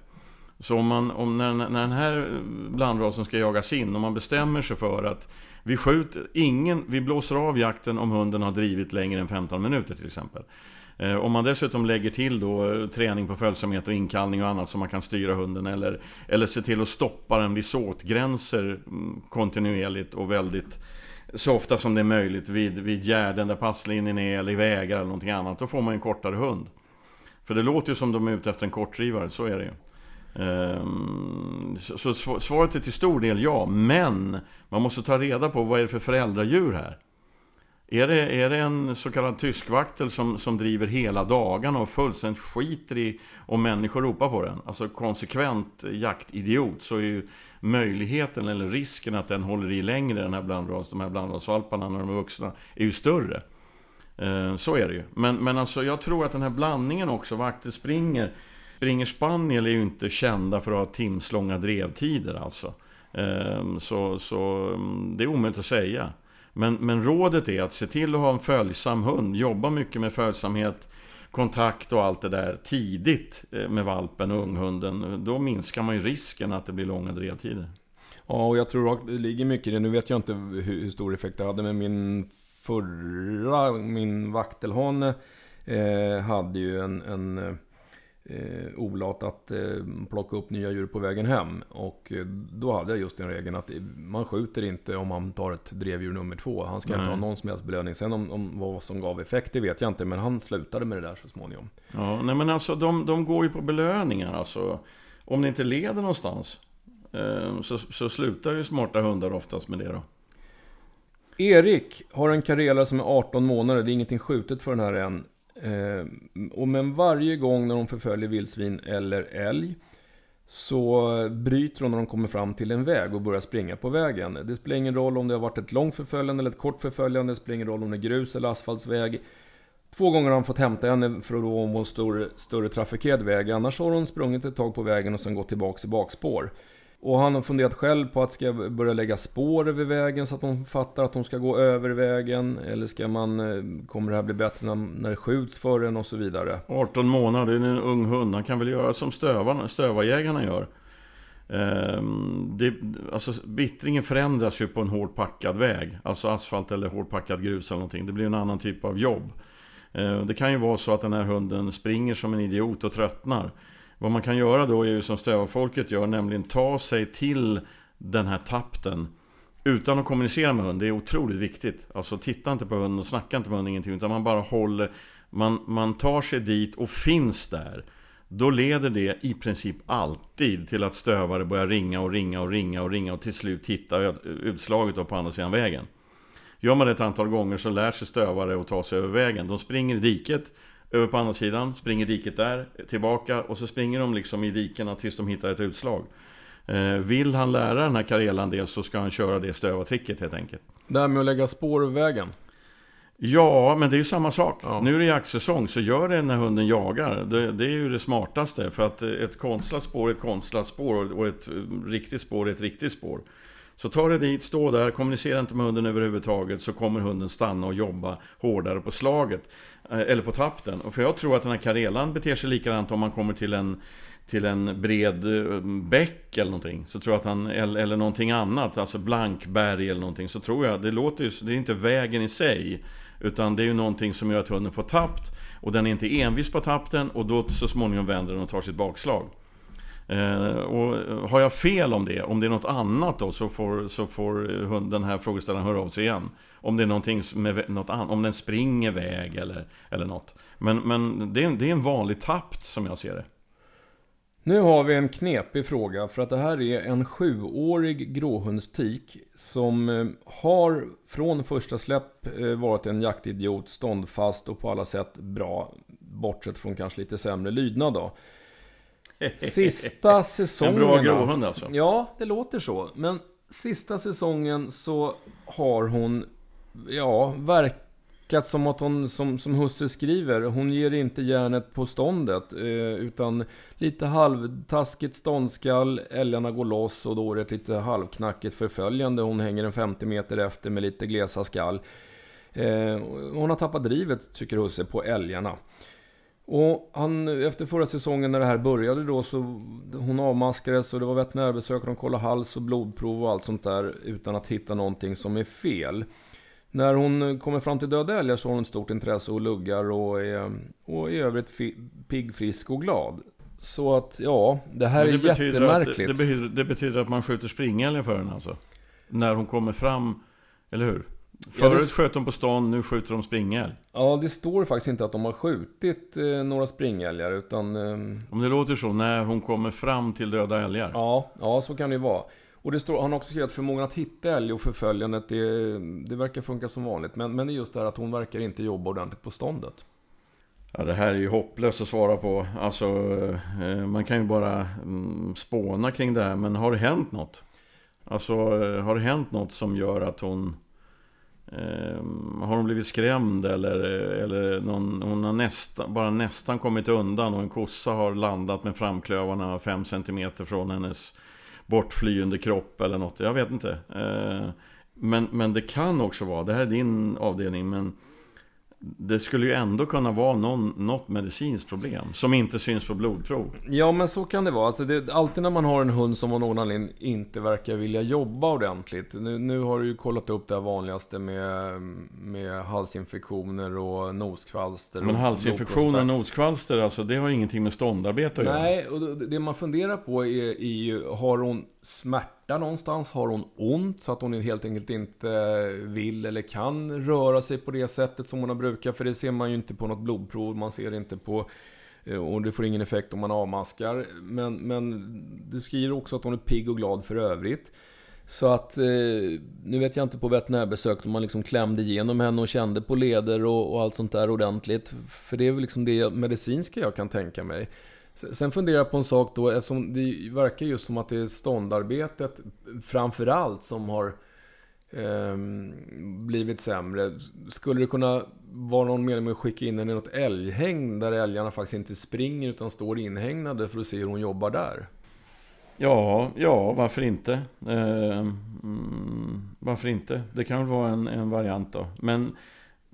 Så om, man, om när, när den här blandrasen ska jagas in, om man bestämmer sig för att vi skjuter, ingen, vi blåser av jakten om hunden har drivit längre än 15 minuter till exempel. Eh, om man dessutom lägger till då eh, träning på följsamhet och inkallning och annat så man kan styra hunden eller, eller se till att stoppa den vid såtgränser mm, kontinuerligt och väldigt så ofta som det är möjligt vid, vid gärden där passlinjen är eller i vägar eller någonting annat. Då får man en kortare hund. För det låter ju som de är ute efter en kortdrivare, så är det ju. Ehm, så svaret är till stor del ja, men man måste ta reda på vad är det för föräldradjur här? Är det, är det en så kallad tyskvaktel som, som driver hela dagarna och fullständigt skiter i om människor ropar på den? Alltså konsekvent jaktidiot så är ju möjligheten eller risken att den håller i längre, den här blandras, de här blandrasvalparna när de är vuxna, är ju större. Ehm, så är det ju. Men, men alltså jag tror att den här blandningen också, vakter springer, Springer Spaniel är ju inte kända för att ha timslånga drevtider alltså. Ehm, så, så mm, det är omöjligt att säga. Men, men rådet är att se till att ha en följsam hund. Jobba mycket med följsamhet, kontakt och allt det där tidigt eh, med valpen och unghunden. Då minskar man ju risken att det blir långa drevtider. Ja, och jag tror att det ligger mycket i det. Nu vet jag inte hur, hur stor effekt det hade, men min förra, min vaktelhane eh, hade ju en, en eh, eh, olat att eh, plocka upp nya djur på vägen hem. Och eh, då hade jag just den regeln att man skjuter inte om man tar ett drevdjur nummer två. Han ska Nej. inte ha någon som helst belöning. Sen om, om vad som gav effekt, det vet jag inte. Men han slutade med det där så småningom. Ja, nej men alltså de, de går ju på belöningar alltså. Om det inte leder någonstans eh, så, så slutar ju smarta hundar oftast med det då. Erik har en karela som är 18 månader. Det är ingenting skjutet för den här än. Eh, och men varje gång när de förföljer vildsvin eller älg så bryter de när de kommer fram till en väg och börjar springa på vägen. Det spelar ingen roll om det har varit ett långt förföljande eller ett kort förföljande. Det spelar ingen roll om det är grus eller asfaltsväg. Två gånger har han fått hämta henne för att då vara en större, större trafikerad väg. Annars har hon sprungit ett tag på vägen och sen gått tillbaks i bakspår. Och han har funderat själv på att ska jag börja lägga spår över vägen så att de fattar att de ska gå över vägen. Eller ska man, eh, kommer det här bli bättre när, när det skjuts för en och så vidare. 18 månader, det är en ung hund. Han kan väl göra som stövarna, stövarjägarna gör. Ehm, det, alltså, bittringen förändras ju på en hårt packad väg. Alltså asfalt eller hårt packad grus eller någonting. Det blir en annan typ av jobb. Ehm, det kan ju vara så att den här hunden springer som en idiot och tröttnar. Vad man kan göra då är ju som stövarfolket gör, nämligen ta sig till den här tapten utan att kommunicera med hunden. Det är otroligt viktigt. Alltså titta inte på hunden och snacka inte med hunden ingenting, utan man bara håller, man, man tar sig dit och finns där. Då leder det i princip alltid till att stövare börjar ringa och ringa och ringa och ringa och till slut hitta utslaget på andra sidan vägen. Gör man det ett antal gånger så lär sig stövare att ta sig över vägen. De springer i diket över på andra sidan, springer diket där, tillbaka och så springer de liksom i dikena tills de hittar ett utslag. Eh, vill han lära den här karelan det så ska han köra det stövartricket helt enkelt. Det här med att lägga spår över vägen. Ja, men det är ju samma sak. Ja. Nu är det jaktsäsong, så gör det när hunden jagar. Det, det är ju det smartaste. För att ett konstlat spår är ett konstlat spår och ett riktigt spår är ett riktigt spår. Så ta dig dit, stå där, kommunicera inte med hunden överhuvudtaget så kommer hunden stanna och jobba hårdare på slaget. Eh, eller på tapten. Och för jag tror att den här karelan beter sig likadant om man kommer till en till en bred eh, bäck eller någonting. Så tror jag att han, eller, eller någonting annat, alltså blankberg eller någonting. Så tror jag, det låter ju, det är inte vägen i sig. Utan det är ju någonting som gör att hunden får tappt. Och den är inte envis på tappten och då så småningom vänder den och tar sitt bakslag. Eh, och har jag fel om det, om det är något annat då, så får, så får den här frågeställaren höra av sig igen. Om det är någonting med något annat, om den springer väg eller, eller något. Men, men det, är, det är en vanlig tapt som jag ser det. Nu har vi en knepig fråga för att det här är en sjuårig gråhundstik som eh, har från första släpp eh, varit en jaktidiot, ståndfast och på alla sätt bra. Bortsett från kanske lite sämre lydnad då. Sista säsongen... En bra gråhund alltså? Ja, det låter så. Men sista säsongen så har hon, ja, verkat som att hon, som, som Husse skriver, hon ger inte järnet på ståndet. Eh, utan lite halvtaskigt ståndskall, älgarna går loss och då är det ett lite halvknackigt förföljande. Hon hänger en 50 meter efter med lite glesa skall. Eh, hon har tappat drivet, tycker Husse, på älgarna. Och han, efter förra säsongen när det här började då så hon avmaskades och det var veterinärbesök och de kollade hals och blodprov och allt sånt där utan att hitta någonting som är fel. När hon kommer fram till döda älgar så har hon ett stort intresse och luggar och är, och i övrigt pigg, frisk och glad. Så att ja, det här Men är jättemärkligt. Att, det, betyder, det betyder att man skjuter springälgar för den alltså? När hon kommer fram, eller hur? Ja, Förut det- sköt de på stan, nu skjuter de springälg. Ja, det står faktiskt inte att de har skjutit eh, några springälgar utan... Eh, Om det låter så, när hon kommer fram till döda älgar. Ja, ja så kan det ju vara. Och det står, han har också skrivit att förmågan att hitta älg och förföljandet, det, det verkar funka som vanligt. Men, men det är just det här att hon verkar inte jobba ordentligt på ståndet. Ja, det här är ju hopplöst att svara på. Alltså, eh, man kan ju bara mm, spåna kring det här. Men har det hänt något? Alltså, eh, har det hänt något som gör att hon... Eh, har hon blivit skrämd eller, eh, eller någon, hon har nästa, bara nästan kommit undan och en kossa har landat med framklövarna 5 cm från hennes bortflyende kropp eller något. Jag vet inte. Eh, men, men det kan också vara, det här är din avdelning, men det skulle ju ändå kunna vara någon, något medicinskt problem som inte syns på blodprov. Ja, men så kan det vara. Alltså det, alltid när man har en hund som av någon anledning inte verkar vilja jobba ordentligt. Nu, nu har du ju kollat upp det vanligaste med, med halsinfektioner och noskvalster. Men halsinfektioner och noskvalster, alltså, det har ingenting med ståndarbete att göra? Nej, och det man funderar på är, är ju, har hon smärta någonstans? Har hon ont så att hon helt enkelt inte vill eller kan röra sig på det sättet som hon har brukat? För det ser man ju inte på något blodprov, man ser det inte på eh, och det får ingen effekt om man avmaskar. Men, men du skriver också att hon är pigg och glad för övrigt. Så att, eh, nu vet jag inte på veterinärbesök om man liksom klämde igenom henne och kände på leder och, och allt sånt där ordentligt. För det är väl liksom det medicinska jag kan tänka mig. Sen funderar jag på en sak då, eftersom det verkar just som att det är ståndarbetet framförallt som har eh, blivit sämre. Skulle det kunna vara någon mening med att skicka in henne i något älghäng där älgarna faktiskt inte springer utan står inhägnade för att se hur hon jobbar där? Ja, ja, varför inte? Eh, mm, varför inte? Det kan väl vara en, en variant då. Men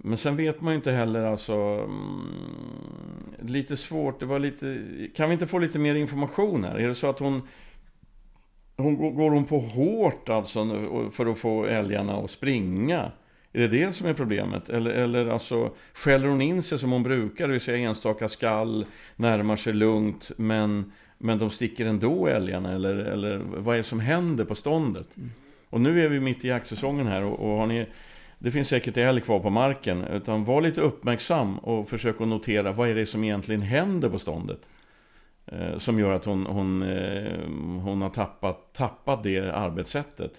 men sen vet man ju inte heller alltså... Mm, lite svårt, det var lite... Kan vi inte få lite mer information här? Är det så att hon... hon går hon på hårt alltså för att få älgarna att springa? Är det det som är problemet? Eller, eller alltså, skäller hon in sig som hon brukar, det vill säga enstaka skall, närmar sig lugnt, men, men de sticker ändå älgarna? Eller, eller vad är det som händer på ståndet? Mm. Och nu är vi mitt i jaktsäsongen här och, och har ni det finns säkert älg kvar på marken. Utan var lite uppmärksam och försök att notera vad är det som egentligen händer på ståndet. Eh, som gör att hon, hon, eh, hon har tappat, tappat det arbetssättet.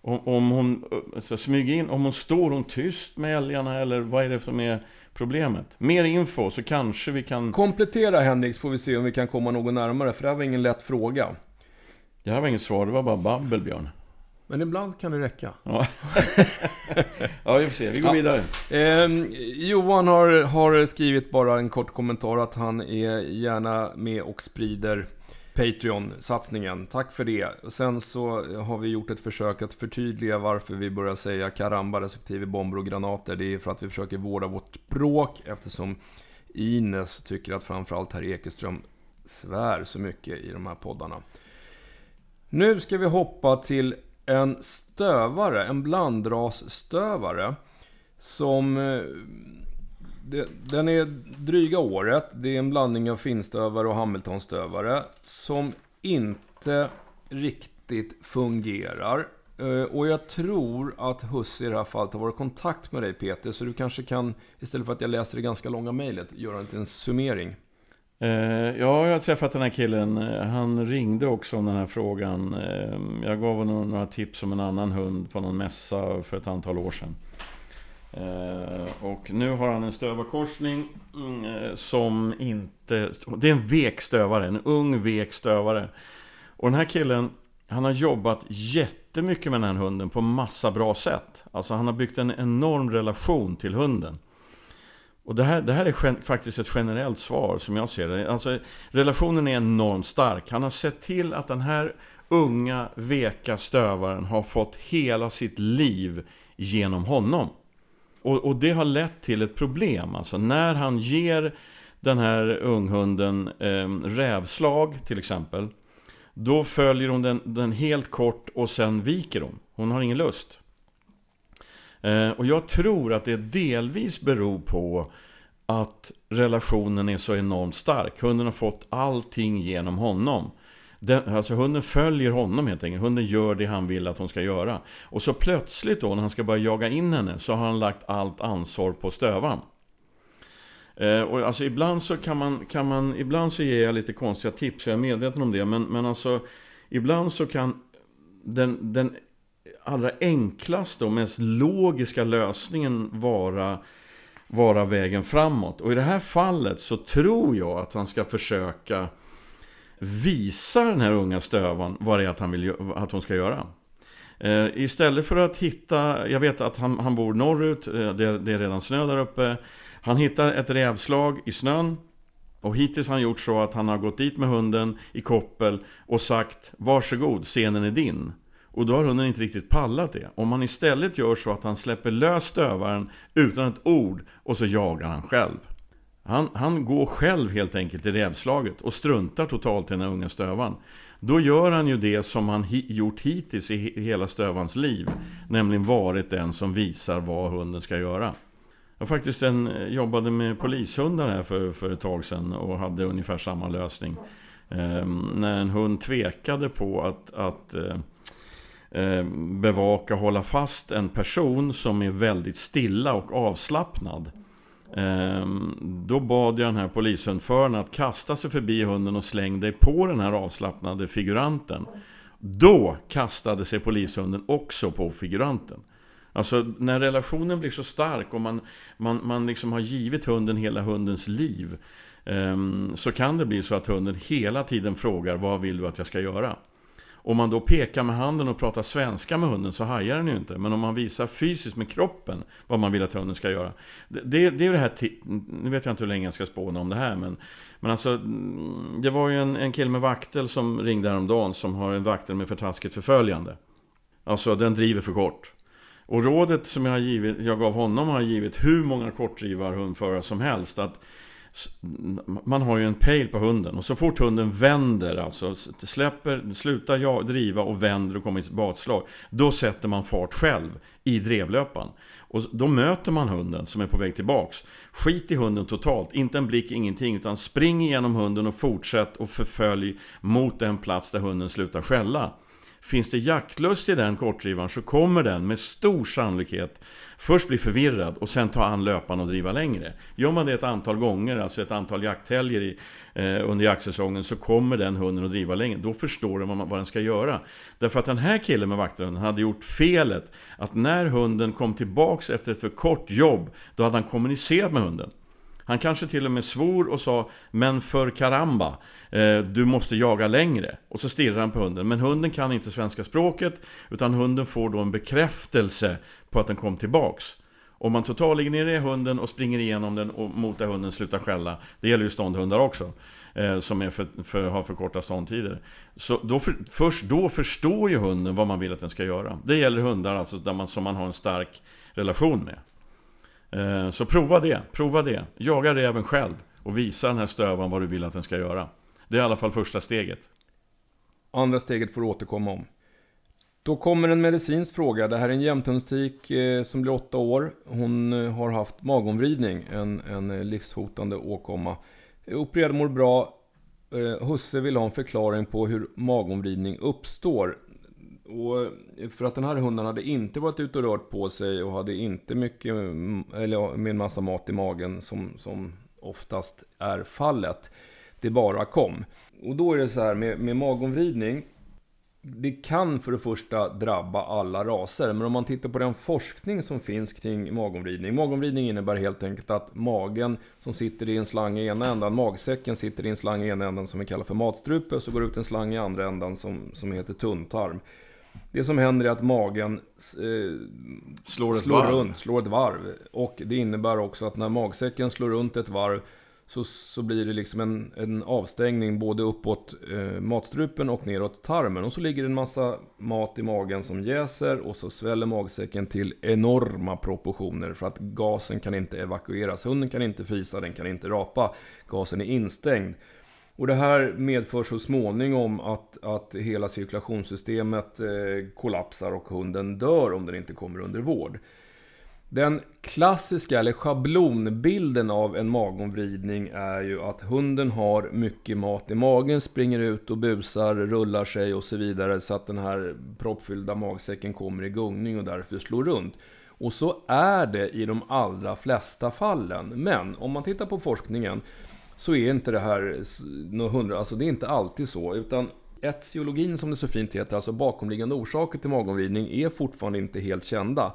Om, om hon så smyger in, om hon står hon tyst med älgarna eller vad är det som är problemet? Mer info så kanske vi kan... Komplettera Henrik så får vi se om vi kan komma något närmare, för det här var ingen lätt fråga. Det här var inget svar, det var bara babbel Björn. Men ibland kan det räcka. Ja, ja vi får se. Vi går ja. vidare. Eh, Johan har, har skrivit bara en kort kommentar att han är gärna med och sprider Patreon-satsningen. Tack för det. Sen så har vi gjort ett försök att förtydliga varför vi börjar säga karamba respektive bomber och granater. Det är för att vi försöker vårda vårt språk eftersom Ines tycker att framförallt herr Ekeström svär så mycket i de här poddarna. Nu ska vi hoppa till en stövare, en blandrasstövare. Som... Eh, den är dryga året. Det är en blandning av finstövare och Hamiltonstövare. Som inte riktigt fungerar. Eh, och jag tror att Husse i det här fallet har varit i kontakt med dig Peter. Så du kanske kan, istället för att jag läser det ganska långa mejlet, göra en liten summering. Eh, ja, jag har träffat den här killen. Eh, han ringde också om den här frågan. Eh, jag gav honom några tips om en annan hund på någon mässa för ett antal år sedan. Och nu har han en stövarkorsning mm, som inte... Det är en vek stövare, en ung vek stövare. Och den här killen, han har jobbat jättemycket med den här hunden på massa bra sätt. Alltså han har byggt en enorm relation till hunden. Och det här, det här är faktiskt ett generellt svar som jag ser det. Alltså, relationen är enormt stark. Han har sett till att den här unga, veka stövaren har fått hela sitt liv genom honom. Och, och det har lett till ett problem. Alltså när han ger den här unghunden eh, rävslag till exempel. Då följer hon den, den helt kort och sen viker hon. Hon har ingen lust. Eh, och jag tror att det delvis beror på att relationen är så enormt stark. Hunden har fått allting genom honom. Den, alltså hunden följer honom helt enkelt. Hunden gör det han vill att hon ska göra. Och så plötsligt då när han ska börja jaga in henne så har han lagt allt ansvar på stövaren. Eh, och alltså ibland så kan man, kan man, ibland så ger jag lite konstiga tips, jag är medveten om det. Men, men alltså ibland så kan den, den allra enklaste och mest logiska lösningen vara, vara vägen framåt. Och i det här fallet så tror jag att han ska försöka visa den här unga stövan vad det är att, han vill, att hon ska göra. Eh, istället för att hitta, jag vet att han, han bor norrut, eh, det, det är redan snö där uppe. Han hittar ett rävslag i snön och hittills har han gjort så att han har gått dit med hunden i koppel och sagt Varsågod, scenen är din. Och då har hunden inte riktigt pallat det. Om man istället gör så att han släpper lös stövaren utan ett ord och så jagar han själv. Han, han går själv helt enkelt i rävslaget och struntar totalt i den här unga stövaren. Då gör han ju det som han hi gjort hittills i hela stövans liv. Nämligen varit den som visar vad hunden ska göra. Jag faktiskt en, eh, jobbade med polishundar här för, för ett tag sedan och hade ungefär samma lösning. Ehm, när en hund tvekade på att, att eh, Eh, bevaka och hålla fast en person som är väldigt stilla och avslappnad. Eh, då bad jag den här polishundföraren att kasta sig förbi hunden och släng dig på den här avslappnade figuranten. Då kastade sig polishunden också på figuranten. Alltså när relationen blir så stark och man, man, man liksom har givit hunden hela hundens liv eh, Så kan det bli så att hunden hela tiden frågar vad vill du att jag ska göra? Om man då pekar med handen och pratar svenska med hunden så hajar den ju inte. Men om man visar fysiskt med kroppen vad man vill att hunden ska göra. Det, det, det är det här, nu vet jag inte hur länge jag ska spåna om det här men Men alltså, mm, det var ju en, en kille med vaktel som ringde häromdagen som har en vaktel med för taskigt förföljande. Alltså den driver för kort. Och rådet som jag, givit, jag gav honom har givit hur många kortdrivarhundförare som helst. Att man har ju en pejl på hunden. Och så fort hunden vänder, alltså släpper, slutar driva och vänder och kommer i bakslag Då sätter man fart själv i drevlöpan. Och då möter man hunden som är på väg tillbaks. Skit i hunden totalt, inte en blick, ingenting. Utan spring igenom hunden och fortsätt och förfölj mot den plats där hunden slutar skälla. Finns det jaktlust i den kortdrivaren så kommer den med stor sannolikhet först bli förvirrad och sen ta an löpan och driva längre. Gör man det ett antal gånger, alltså ett antal jakthelger i, eh, under jaktsäsongen, så kommer den hunden att driva längre. Då förstår den vad, man, vad den ska göra. Därför att den här killen med vakthunden hade gjort felet att när hunden kom tillbaks efter ett för kort jobb, då hade han kommunicerat med hunden. Han kanske till och med svor och sa Men för karamba eh, Du måste jaga längre. Och så stirrar han på hunden. Men hunden kan inte svenska språket Utan hunden får då en bekräftelse På att den kom tillbaks. Om man totalignerar hunden och springer igenom den Och mot där hunden slutar skälla Det gäller ju ståndhundar också eh, Som är för, för, har för korta ståndtider Så då för, först då förstår ju hunden vad man vill att den ska göra. Det gäller hundar alltså där man, som man har en stark relation med. Eh, så prova det, prova det. Jaga räven själv och visa den här stövan vad du vill att den ska göra. Det är i alla fall första steget. Andra steget får du återkomma om. Då kommer en medicinsk fråga. Det här är en jämthundstik eh, som blir åtta år. Hon eh, har haft magomvridning, en, en livshotande åkomma. Opererad mår bra. Husse vill ha en förklaring på hur magomvridning uppstår. Och för att den här hunden hade inte varit ute och rört på sig och hade inte mycket, eller med en massa mat i magen som, som oftast är fallet. Det bara kom. Och då är det så här med, med magomvridning. Det kan för det första drabba alla raser, men om man tittar på den forskning som finns kring magomvridning. Magomvridning innebär helt enkelt att magen som sitter i en slang i ena ändan, magsäcken sitter i en slang i ena ändan som vi kallar för matstrupe, och så går det ut en slang i andra ändan som, som heter tunntarm. Det som händer är att magen eh, slår, ett slår runt, slår ett varv. Och det innebär också att när magsäcken slår runt ett varv så, så blir det liksom en, en avstängning både uppåt eh, matstrupen och neråt tarmen. Och så ligger det en massa mat i magen som jäser och så sväller magsäcken till enorma proportioner för att gasen kan inte evakueras. Hunden kan inte fisa, den kan inte rapa. Gasen är instängd. Och det här medför så småningom att, att hela cirkulationssystemet eh, kollapsar och hunden dör om den inte kommer under vård. Den klassiska, eller schablonbilden av en magomvridning är ju att hunden har mycket mat i magen, springer ut och busar, rullar sig och så vidare så att den här proppfyllda magsäcken kommer i gungning och därför slår runt. Och så är det i de allra flesta fallen. Men om man tittar på forskningen så är inte det här något hundra, alltså det är inte alltid så. Utan etiologin som det så fint heter, alltså bakomliggande orsaker till magomvridning, är fortfarande inte helt kända.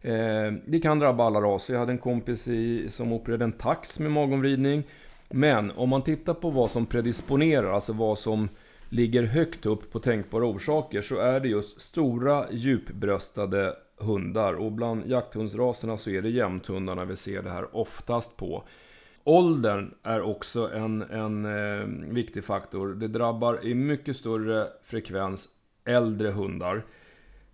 Eh, det kan drabba alla raser. Jag hade en kompis i, som opererade en tax med magomvridning. Men om man tittar på vad som predisponerar, alltså vad som ligger högt upp på tänkbara orsaker, så är det just stora djupbröstade hundar. Och bland jakthundsraserna så är det jämthundarna vi ser det här oftast på. Åldern är också en, en eh, viktig faktor. Det drabbar i mycket större frekvens äldre hundar.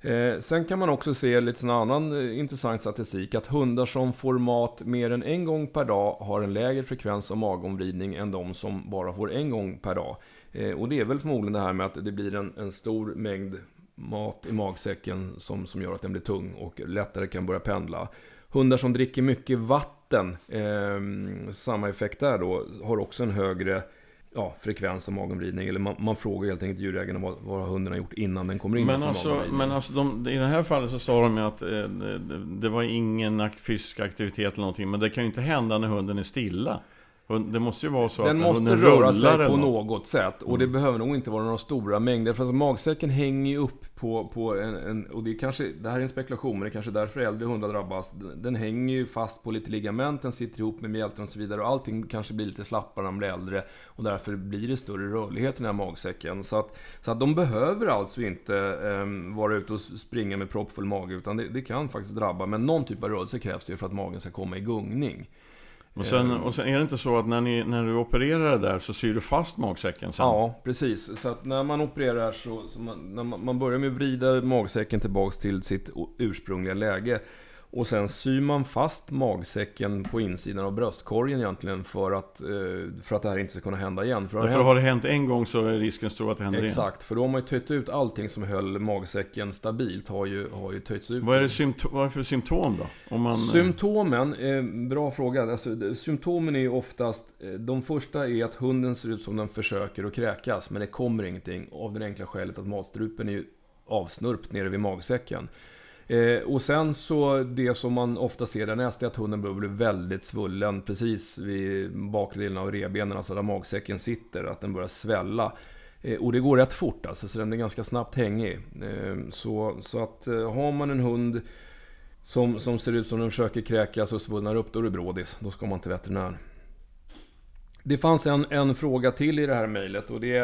Eh, sen kan man också se lite sån annan eh, intressant statistik, att hundar som får mat mer än en gång per dag har en lägre frekvens av magomvridning än de som bara får en gång per dag. Eh, och det är väl förmodligen det här med att det blir en, en stor mängd mat i magsäcken som, som gör att den blir tung och lättare kan börja pendla. Hundar som dricker mycket vatten, eh, samma effekt där då, har också en högre ja, frekvens av magomvridning. Eller man, man frågar helt enkelt djurägarna vad, vad har hunden gjort innan den kommer in men alltså, Men alltså, de, i det här fallet så sa de ju att eh, det, det, var ingen fysisk aktivitet eller någonting. Men det kan ju inte hända när hunden är stilla. Det måste ju vara så den att måste röra sig på något sätt. Och det mm. behöver nog inte vara några stora mängder. För alltså magsäcken hänger ju upp på, på en, en, Och det, är kanske, det här är en spekulation, men det är kanske därför äldre hundar drabbas. Den hänger ju fast på lite ligament, den sitter ihop med mjälten och så vidare. Och allting kanske blir lite slappare när man blir äldre. Och därför blir det större rörlighet i den här magsäcken. Så att, så att de behöver alltså inte um, vara ute och springa med proppfull mage. Utan det, det kan faktiskt drabba. Men någon typ av rörelse krävs det för att magen ska komma i gungning. Och sen, och sen är det inte så att när, ni, när du opererar det där så syr du fast magsäcken sen? Ja, precis. Så att när man opererar så, så man, man, man börjar med att vrida magsäcken tillbaks till sitt ursprungliga läge. Och sen syr man fast magsäcken på insidan av bröstkorgen egentligen för att, eh, för att det här inte ska kunna hända igen. För, för har det hänt en gång så är risken stor att det händer Exakt, igen. Exakt, för då har man ju töjt ut allting som höll magsäcken stabilt. Har ju, har ju töjts ut. Vad är det, symptom, vad är det för symptom då? Om man... Symptomen, eh, bra fråga. Alltså, symptomen är ju oftast, eh, de första är att hunden ser ut som den försöker att kräkas. Men det kommer ingenting av det enkla skälet att matstrupen är ju avsnurpt nere vid magsäcken. Eh, och sen så det som man ofta ser därnäst är att hunden börjar bli väldigt svullen precis vid bakre delen av revbenen, alltså där magsäcken sitter, att den börjar svälla. Eh, och det går rätt fort alltså, så den är ganska snabbt hängig. Eh, så, så att eh, har man en hund som, som ser ut som den försöker kräkas och svullnar upp, då är det brådis. Då ska man till veterinär. Det fanns en, en fråga till i det här mejlet och det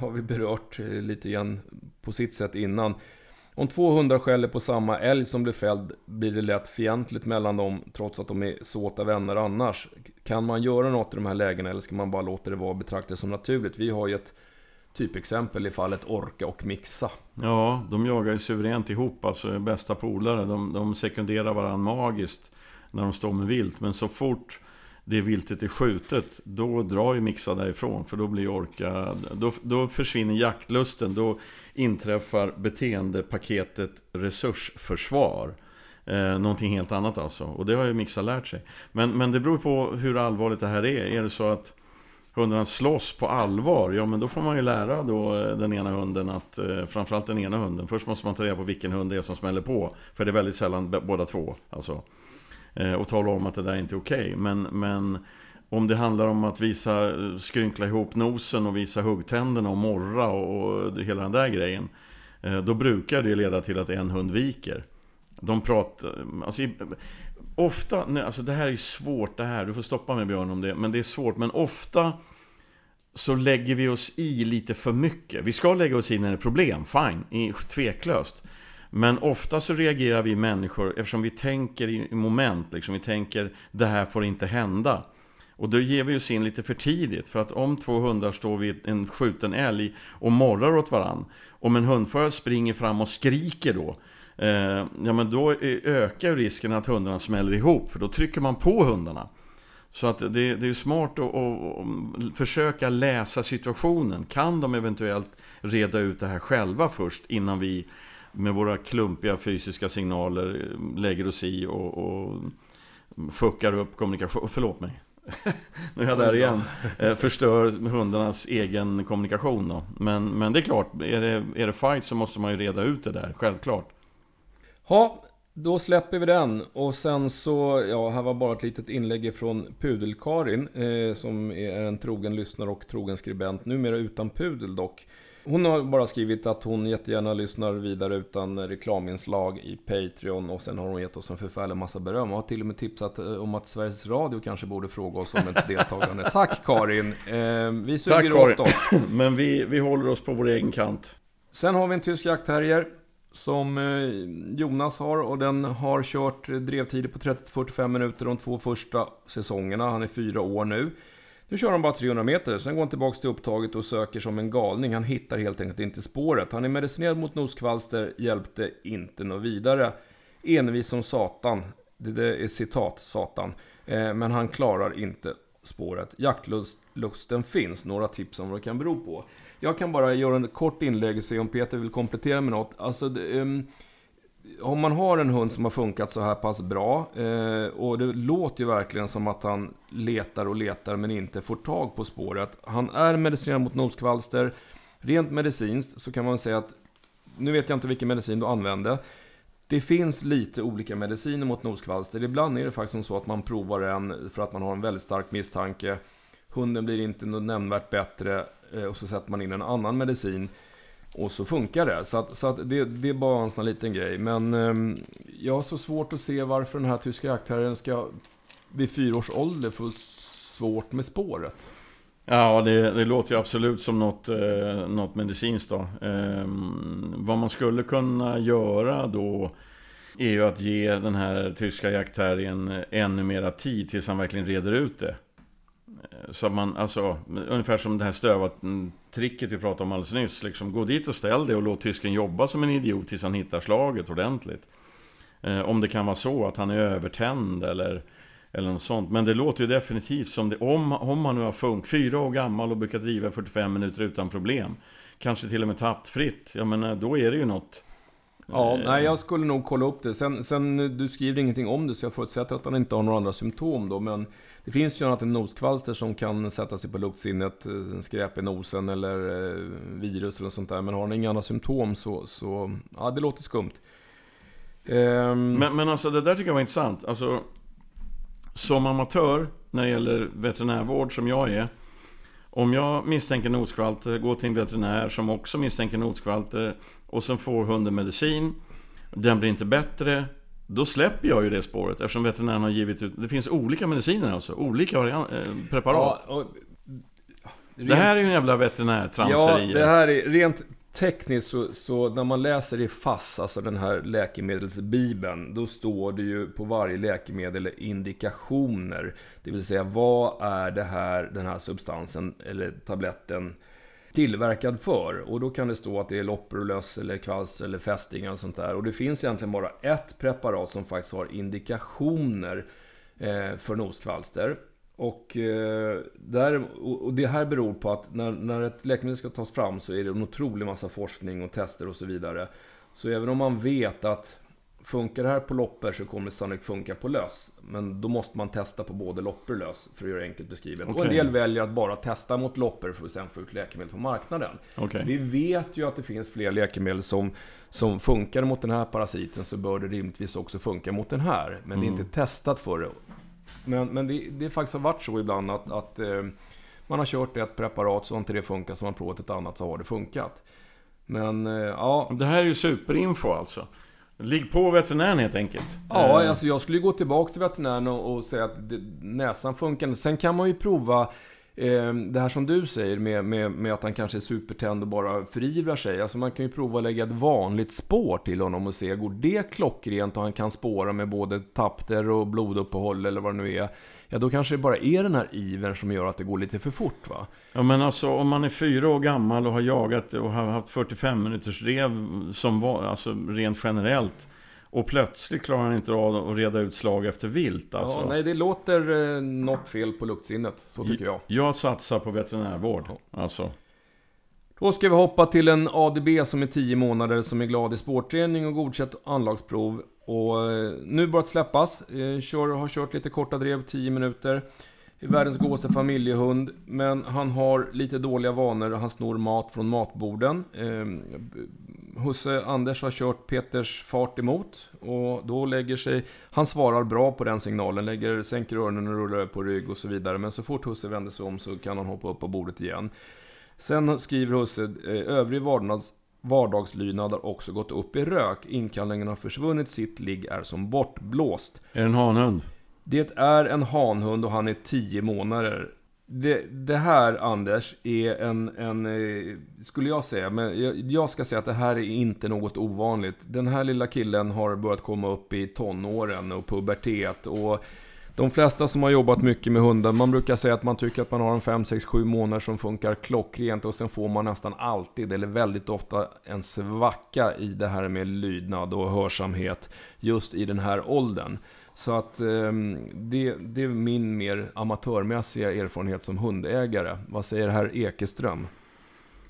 har vi berört eh, lite grann på sitt sätt innan. Om två hundar skäller på samma älg som blir fälld blir det lätt fientligt mellan dem trots att de är såta vänner annars. Kan man göra något i de här lägena eller ska man bara låta det vara och betrakta det som naturligt? Vi har ju ett typexempel i fallet Orka och Mixa. Ja, de jagar ju suveränt ihop, alltså bästa polare. De, de sekunderar varandra magiskt när de står med vilt. Men så fort det viltet är skjutet, då drar ju Mixa därifrån. För då blir Orka, då, då försvinner jaktlusten. Då inträffar beteendepaketet resursförsvar. Eh, någonting helt annat alltså. Och det har ju Mixa lärt sig. Men, men det beror på hur allvarligt det här är. Är det så att hundarna slåss på allvar, ja men då får man ju lära då eh, den ena hunden att, eh, framförallt den ena hunden, först måste man ta reda på vilken hund det är som smäller på. För det är väldigt sällan båda två. Alltså. Eh, och tala om att det där inte är okej. Okay. Men, men om det handlar om att visa, eh, skrynkla ihop nosen och visa huggtänderna och morra och, och hela den där grejen. Eh, då brukar det leda till att en hund viker. De pratar, eh, alltså, ofta, nej, alltså det här är svårt det här, du får stoppa mig Björn om det, men det är svårt, men ofta så lägger vi oss i lite för mycket. Vi ska lägga oss i när det är problem, fine, tveklöst. Men ofta så reagerar vi människor, eftersom vi tänker i moment, liksom, vi tänker det här får inte hända. Och då ger vi oss in lite för tidigt. För att om två hundar står vid en skjuten älg och morrar åt varann. Om en hundförare springer fram och skriker då. Eh, ja men då ökar risken att hundarna smäller ihop. För då trycker man på hundarna. Så att det, det är smart att, att, försöka läsa situationen. Kan de eventuellt reda ut det här själva först innan vi med våra klumpiga fysiska signaler eh, lägger oss i och, och fuckar upp kommunikation. Förlåt mig. nu är jag där igen. Eh, förstör hundarnas egen kommunikation då. Men, men det är klart, är det, är det fight så måste man ju reda ut det där, självklart. Ja, då släpper vi den. Och sen så, ja, här var bara ett litet inlägg från Pudelkarin. Eh, som är en trogen lyssnare och trogen skribent. Numera utan pudel dock. Hon har bara skrivit att hon jättegärna lyssnar vidare utan reklaminslag i Patreon och sen har hon gett oss en förfärlig massa beröm och har till och med tipsat eh, om att Sveriges Radio kanske borde fråga oss om ett deltagande. Tack Karin! Eh, vi suger Tack, åt oss. Men vi, vi håller oss på vår egen kant. Sen har vi en tysk jaktterrier som eh, Jonas har och den har kört drevtider på 30-45 minuter de två första säsongerna. Han är fyra år nu. Nu kör han bara 300 meter, sen går han tillbaka till upptaget och söker som en galning. Han hittar helt enkelt inte spåret. Han är medicinerad mot noskvalster, hjälpte inte något vidare. Envis som satan. Det, det är citat, satan. Eh, men han klarar inte spåret. Jaktlusten finns. Några tips om vad det kan bero på. Jag kan bara göra en kort inlägg och se om Peter vill komplettera med något. Alltså, det, um, om man har en hund som har funkat så här pass bra eh, och det låter ju verkligen som att han letar och letar men inte får tag på spåret. Han är medicinerad mot noskvalster. Rent medicinskt så kan man säga att, nu vet jag inte vilken medicin du använde. Det finns lite olika mediciner mot noskvalster. Ibland är det faktiskt så att man provar en för att man har en väldigt stark misstanke. Hunden blir inte nämnvärt bättre eh, och så sätter man in en annan medicin. Och så funkar det. Så, att, så att det, det, är bara en sån här liten grej. Men eh, jag har så svårt att se varför den här tyska jaktherren ska vid fyra års ålder få svårt med spåret. Ja, det, det, låter ju absolut som något, eh, något medicinskt då. Eh, vad man skulle kunna göra då är ju att ge den här tyska jaktterriern ännu mera tid tills han verkligen reder ut det. Så man, alltså, ungefär som det här stövat tricket vi pratade om alldeles nyss. Liksom, gå dit och ställ dig och låt tysken jobba som en idiot tills han hittar slaget ordentligt. Eh, om det kan vara så att han är övertänd eller, eller något sånt. Men det låter ju definitivt som det. Om, om han nu har funk, fyra år gammal och brukar driva 45 minuter utan problem. Kanske till och med tappfritt. Ja men då är det ju något. Ja, eh, nej jag skulle nog kolla upp det. Sen, sen, du skriver ingenting om det så jag förutsätter att han inte har några andra symptom då. Men det finns ju annat än noskvalster som kan sätta sig på luktsinnet, eh, skräp i nosen eller eh, virus eller sånt där. Men har ni inga andra symptom så, så ja, det låter skumt. Um... Men, men alltså det där tycker jag var intressant. Alltså, som amatör när det gäller veterinärvård som jag är. Om jag misstänker noskvalter, går till en veterinär som också misstänker noskvalter och sen får hunden medicin. Den blir inte bättre. Då släpper jag ju det spåret eftersom veterinären har givit ut... Det finns olika mediciner alltså, olika variant, äh, preparat. Ja, och, rent, det här är ju en jävla veterinärtramseri. Ja, det här är rent tekniskt så, så, när man läser i FASS, alltså den här läkemedelsbibeln, då står det ju på varje läkemedel indikationer. Det vill säga, vad är det här, den här substansen eller tabletten tillverkad för. Och då kan det stå att det är lopprolöss eller kvalls eller fästingar och sånt där. Och det finns egentligen bara ett preparat som faktiskt har indikationer eh, för noskvalster. Och, eh, där, och det här beror på att när, när ett läkemedel ska tas fram så är det en otrolig massa forskning och tester och så vidare. Så även om man vet att Funkar det här på loppor så kommer det sannolikt funka på lös. Men då måste man testa på både loppor och lös för att göra det enkelt beskrivet. Okay. Och en del väljer att bara testa mot loppor för att sen få ut läkemedel på marknaden. Okay. Vi vet ju att det finns fler läkemedel som, som funkar mot den här parasiten så bör det rimligtvis också funka mot den här. Men mm. det är mm. inte testat för det. Men, men det, det faktiskt har varit så ibland att, att eh, man har kört ett preparat så har inte det funkat, så har man provat ett annat så har det funkat. Men eh, ja... Det här är ju superinfo alltså. Ligg på veterinären helt enkelt. Ja, eh. alltså jag skulle gå tillbaka till veterinären och, och säga att det, näsan funkar. Sen kan man ju prova eh, det här som du säger med, med, med att han kanske är supertänd och bara förivrar sig. Alltså man kan ju prova att lägga ett vanligt spår till honom och se, går det klockrent och han kan spåra med både tapter och bloduppehåll eller vad det nu är ja då kanske det bara är den här ivern som gör att det går lite för fort va? Ja men alltså om man är fyra år gammal och har jagat och har haft 45 minuters rev som var, alltså rent generellt och plötsligt klarar han inte av att reda ut slag efter vilt alltså. Ja, nej det låter eh, något fel på luktsinnet, så tycker jag. Jag satsar på veterinärvård, ja. alltså. Då ska vi hoppa till en ADB som är 10 månader, som är glad i spårträning och godkänt anlagsprov. Och eh, nu börjat släppas. Eh, kör, har kört lite korta drev, 10 minuter. Världens godaste familjehund, men han har lite dåliga vanor. Han snor mat från matborden. Eh, husse Anders har kört Peters fart emot och då lägger sig... Han svarar bra på den signalen, lägger, sänker öronen och rullar på rygg och så vidare. Men så fort husse vänder sig om så kan han hoppa upp på bordet igen. Sen skriver husse, eh, övrig vardags, vardagslydnad har också gått upp i rök. Inkallningen har försvunnit, sitt ligg är som bortblåst. Är det en hanhund? Det är en hanhund och han är 10 månader. Det, det, här, Anders, är en, en... Eh, skulle jag säga, men jag, jag, ska säga att det här är inte något ovanligt. Den här lilla killen har börjat komma upp i tonåren och pubertet och de flesta som har jobbat mycket med hundar, man brukar säga att man tycker att man har en 5, 6, 7 månader som funkar klockrent och sen får man nästan alltid, eller väldigt ofta, en svacka i det här med lydnad och hörsamhet just i den här åldern. Så att ehm, det, det är min mer amatörmässiga erfarenhet som hundägare. Vad säger herr Ekeström?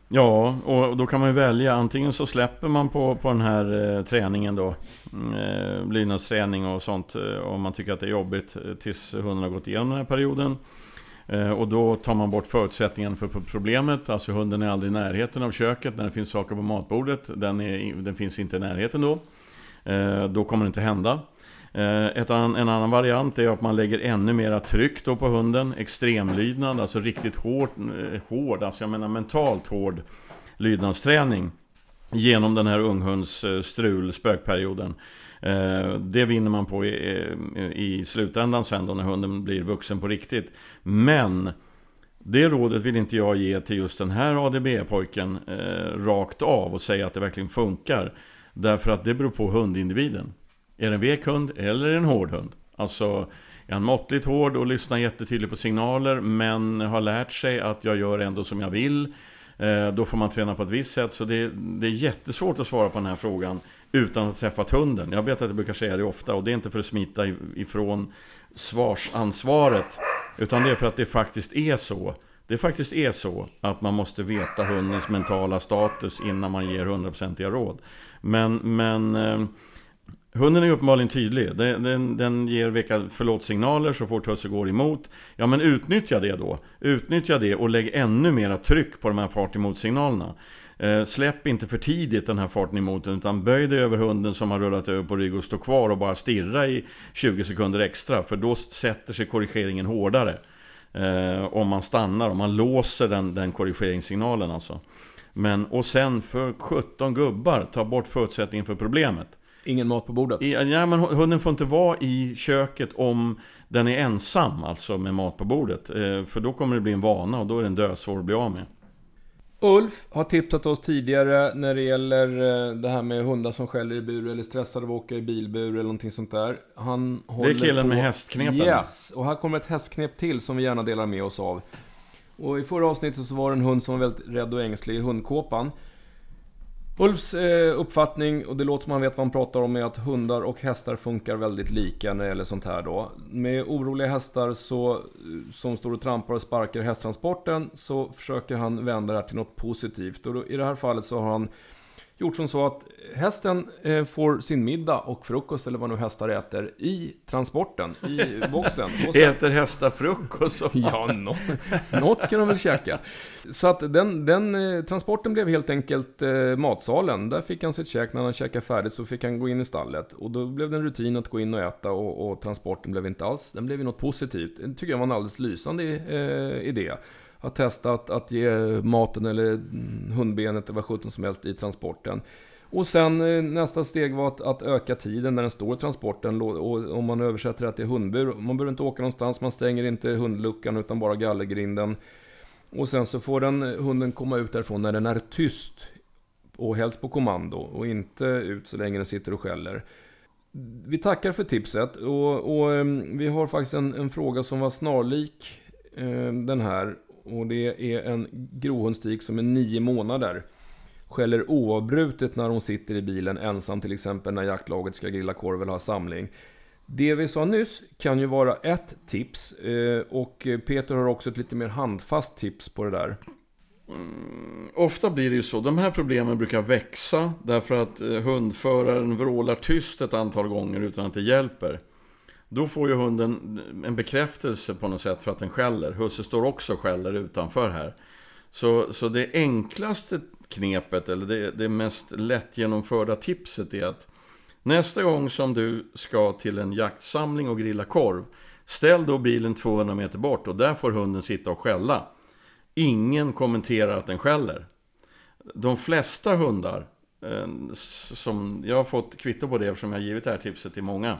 Ja, och då kan man ju välja. Antingen så släpper man på, på den här eh, träningen då. Mm, eh, lydnadsträning och sånt. Eh, om man tycker att det är jobbigt eh, tills hunden har gått igenom den här perioden. Eh, och då tar man bort förutsättningen för problemet. Alltså hunden är aldrig i närheten av köket när det finns saker på matbordet. Den, är, den finns inte i närheten då. Eh, då kommer det inte hända. Eh, ett en annan variant är att man lägger ännu mera tryck då på hunden. Extremlydnad, alltså riktigt hård, eh, hård alltså jag menar mentalt hård lydnadsträning. Genom den här unghunds-strul-spökperioden eh, Det vinner man på i, i slutändan sen då när hunden blir vuxen på riktigt. Men det rådet vill inte jag ge till just den här ADB-pojken eh, rakt av och säga att det verkligen funkar. Därför att det beror på hundindividen. Är det en vek hund eller en hård hund? Alltså, är han måttligt hård och lyssnar jättetydligt på signaler men har lärt sig att jag gör ändå som jag vill. Eh, då får man träna på ett visst sätt. Så det, det är jättesvårt att svara på den här frågan utan att ha träffat hunden. Jag vet att jag brukar säga det ofta och det är inte för att smita ifrån svarsansvaret. Utan det är för att det faktiskt är så. Det faktiskt är så att man måste veta hundens mentala status innan man ger hundraprocentiga råd. Men, men eh, Hunden är uppenbarligen tydlig. Den, den, den ger vilka förlåt-signaler så fort husse går emot. Ja, men utnyttja det då. Utnyttja det och lägg ännu mera tryck på de här fart emot-signalerna. Eh, släpp inte för tidigt den här farten emot utan böj dig över hunden som har rullat över på rygg och stå kvar och bara stirra i 20 sekunder extra. För då sätter sig korrigeringen hårdare. Eh, om man stannar, om man låser den, den korrigeringssignalen alltså. Men, och sen för 17 gubbar, ta bort förutsättningen för problemet. Ingen mat på bordet? I, ja, men hunden får inte vara i köket om den är ensam, alltså med mat på bordet. Eh, för då kommer det bli en vana och då är den dösvår att bli av med. Ulf har tipsat oss tidigare när det gäller eh, det här med hundar som skäller i bur eller stressade av att åka i bilbur eller någonting sånt där. Han det är killen på... med hästknepen. Yes, och här kommer ett hästknep till som vi gärna delar med oss av. Och i förra avsnittet så var det en hund som var väldigt rädd och ängslig i hundkåpan. Ulfs eh, uppfattning, och det låter som han vet vad han pratar om, är att hundar och hästar funkar väldigt lika när det gäller sånt här då. Med oroliga hästar så, eh, som står och trampar och sparkar hästtransporten så försöker han vända det här till något positivt. Och då, i det här fallet så har han gjort som så att hästen eh, får sin middag och frukost, eller vad nu hästar äter, i transporten, i boxen. Sen, äter hästar frukost? ja, något, något ska de väl käka. Så att den, den eh, transporten blev helt enkelt eh, matsalen. Där fick han sitt käk, när han käkat färdigt så fick han gå in i stallet. Och då blev det en rutin att gå in och äta och, och transporten blev inte alls, den blev ju något positivt. Det tycker jag var en alldeles lysande eh, idé har testat att ge maten eller mm, hundbenet eller vad sjutton som helst i transporten. Och sen eh, nästa steg var att, att, öka tiden när den står i transporten. Och om man översätter det till hundbur. Man behöver inte åka någonstans, man stänger inte hundluckan utan bara gallergrinden. Och sen så får den, eh, hunden komma ut därifrån när den är tyst. Och helst på kommando och inte ut så länge den sitter och skäller. Vi tackar för tipset och, och ehm, vi har faktiskt en, en, fråga som var snarlik eh, den här. Och det är en gråhundstik som är nio månader. Skäller oavbrutet när hon sitter i bilen ensam till exempel när jaktlaget ska grilla korv eller ha samling. Det vi sa nyss kan ju vara ett tips. Eh, och Peter har också ett lite mer handfast tips på det där. Mm, ofta blir det ju så. De här problemen brukar växa därför att eh, hundföraren vrålar tyst ett antal gånger utan att det hjälper. Då får ju hunden en bekräftelse på något sätt för att den skäller. Husse står också och skäller utanför här. Så, så det enklaste knepet, eller det, det mest lättgenomförda tipset är att nästa gång som du ska till en jaktsamling och grilla korv, ställ då bilen 200 meter bort och där får hunden sitta och skälla. Ingen kommenterar att den skäller. De flesta hundar, eh, som jag har fått kvitto på det eftersom jag har givit det här tipset till många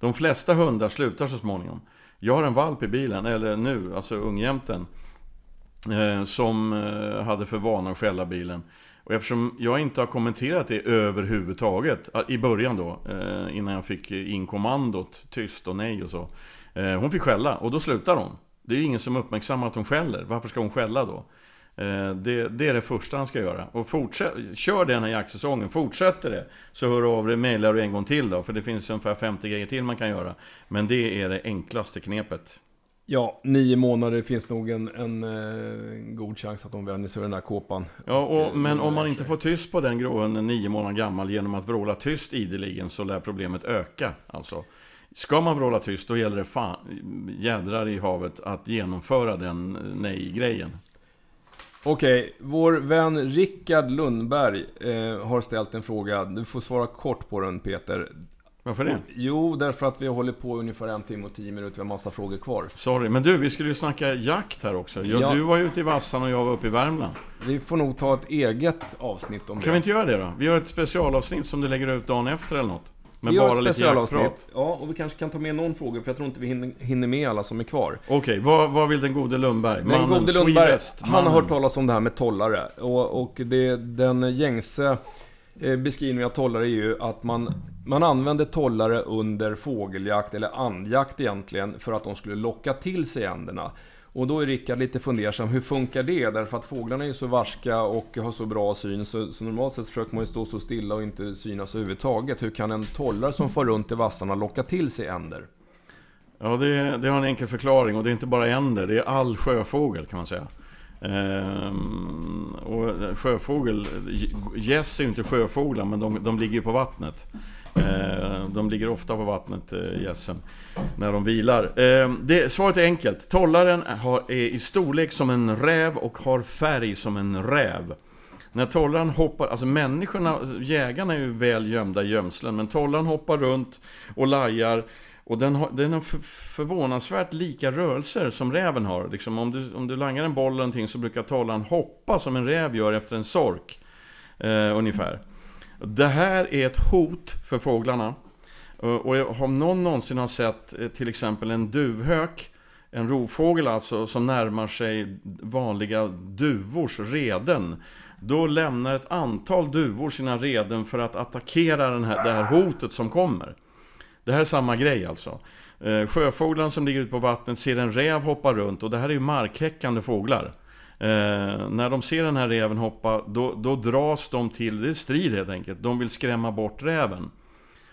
de flesta hundar slutar så småningom. Jag har en valp i bilen, eller nu, alltså ungjämten. Eh, som eh, hade för vana att skälla bilen. Och eftersom jag inte har kommenterat det överhuvudtaget, ah, i början då, eh, innan jag fick in kommandot, tyst och nej och så. Eh, hon fick skälla och då slutar hon. Det är ju ingen som uppmärksammar att hon skäller. Varför ska hon skälla då? Eh, det, det, är det första han ska göra. Och fortsätt, kör den här jaktsäsongen, fortsätter det så hör av dig, mejlar du en gång till då. För det finns ungefär 50 grejer till man kan göra. Men det är det enklaste knepet. Ja, nio månader finns nog en, en, en eh, god chans att de vänjer sig vid den här kåpan. Ja, och, men om man inte får tyst på den gråhunden nio månader gammal genom att vråla tyst ideligen så lär problemet öka. Alltså, ska man vråla tyst då gäller det fan, jädrar i havet att genomföra den nej-grejen. Okej, vår vän Rickard Lundberg eh, har ställt en fråga. Du får svara kort på den Peter. Varför det? Jo, därför att vi håller på ungefär en timme och tio minuter. Vi har massa frågor kvar. Sorry, men du, vi skulle ju snacka jakt här också. Jag, Ja. Du var ju ute i Vassan och jag var uppe i Värmland. Vi får nog ta ett eget avsnitt om Kan vi det. inte göra det då? Vi gör ett specialavsnitt som du lägger ut dagen efter eller något. Med Vi bara ett lite specialavsnitt. jaktprat. Ja, och vi kanske kan ta med någon fråga, för jag tror inte vi hinner, med alla som är kvar. Okej, vad, vad vill den gode Lundberg? Men gode Lundberg, Swedest, han har mannen. hört talas om det här med tollare. Och, och det, den gängse eh, beskrivningen av tollare är ju att man, man använde tollare under fågeljakt, eller andjakt egentligen, för att de skulle locka till sig änderna. Och då är Rickard lite fundersam, hur funkar det? Därför att fåglarna är ju så varska och har så bra syn, så, så normalt sett försöker man ju stå så stilla och inte synas överhuvudtaget. Hur kan en tollare som far runt i vassarna locka till sig änder? Ja, det, det har en enkel förklaring och det är inte bara änder, det är all sjöfågel kan man säga. Ehm, och sjöfågel, gäss är ju inte sjöfåglar men de, de ligger ju på vattnet. Eh, de ligger ofta på vattnet, eh, gässen, när de vilar. Eh, det, svaret är enkelt. Tollaren har, är i storlek som en räv och har färg som en räv. När tollaren hoppar, alltså människorna, jägarna är ju väl gömda i gömslen, men tollaren hoppar runt och lajar och den har, den har förvånansvärt lika rörelser som räven har. Liksom om, du, om du langar en boll eller någonting så brukar tollaren hoppa som en räv gör efter en sork. Eh, ungefär. Det här är ett hot för fåglarna. Eh, och om någon någonsin har sett eh, till exempel en duvhök, en rovfågel alltså, som närmar sig vanliga duvors reden. Då lämnar ett antal duvor sina reden för att attackera den här, det här hotet som kommer. Det här är samma grej alltså. Eh, sjöfåglarna som ligger ute på vattnet ser en räv hoppa runt och det här är ju markhäckande fåglar. Eh, när de ser den här räven hoppa, då, då dras de till, det är strid helt enkelt, de vill skrämma bort räven.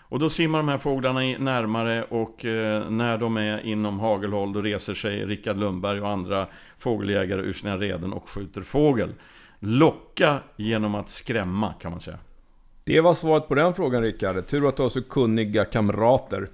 Och då simmar de här fåglarna närmare och eh, när de är inom hagelhåll då reser sig Rickard Lundberg och andra fågeljägare ur sina reden och skjuter fågel. Locka genom att skrämma kan man säga. Det var svaret på den frågan Rickard. Tur att du har så kunniga kamrater.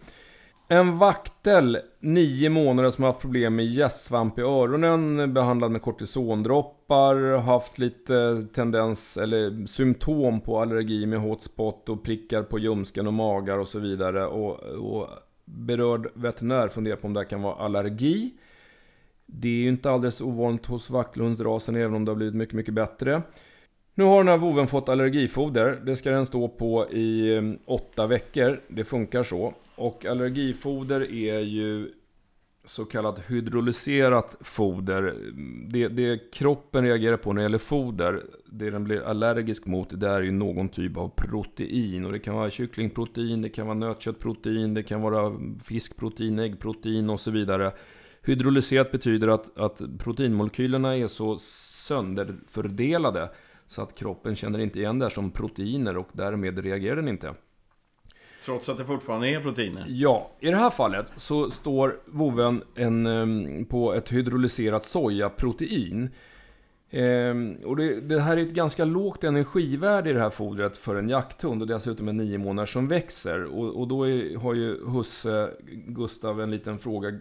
En vaktel, nio månader, som har haft problem med gästsvamp i öronen, behandlad med kortisondroppar, haft lite tendens eller symptom på allergi med hotspot och prickar på ljumsken och magar och så vidare. Och, och berörd veterinär funderar på om det här kan vara allergi. Det är ju inte alldeles ovanligt hos vaktelhundsrasen, även om det har blivit mycket, mycket bättre. Nu har den här voven fått allergifoder. Det ska den stå på i eh, åtta veckor. Det funkar så. Och allergifoder är ju så kallat hydrolyserat foder. Det, det kroppen reagerar på när det gäller foder, det den blir allergisk mot, det är ju någon typ av protein. Och det kan vara kycklingprotein, det kan vara nötköttprotein, det kan vara fiskprotein, äggprotein och så vidare. Hydrolyserat betyder att, att proteinmolekylerna är så sönderfördelade så att kroppen känner inte igen det här som proteiner och därmed reagerar den inte. Trots att det fortfarande är proteiner. Ja, i det här fallet så står voven en, ehm, på ett hydrolyserat sojaprotein. Ehm, och det, det här är ett ganska lågt energivärde i det här fodret för en jakthund och dessutom en nio månader som växer. Och, och då är, har ju husse Gustav en liten fråga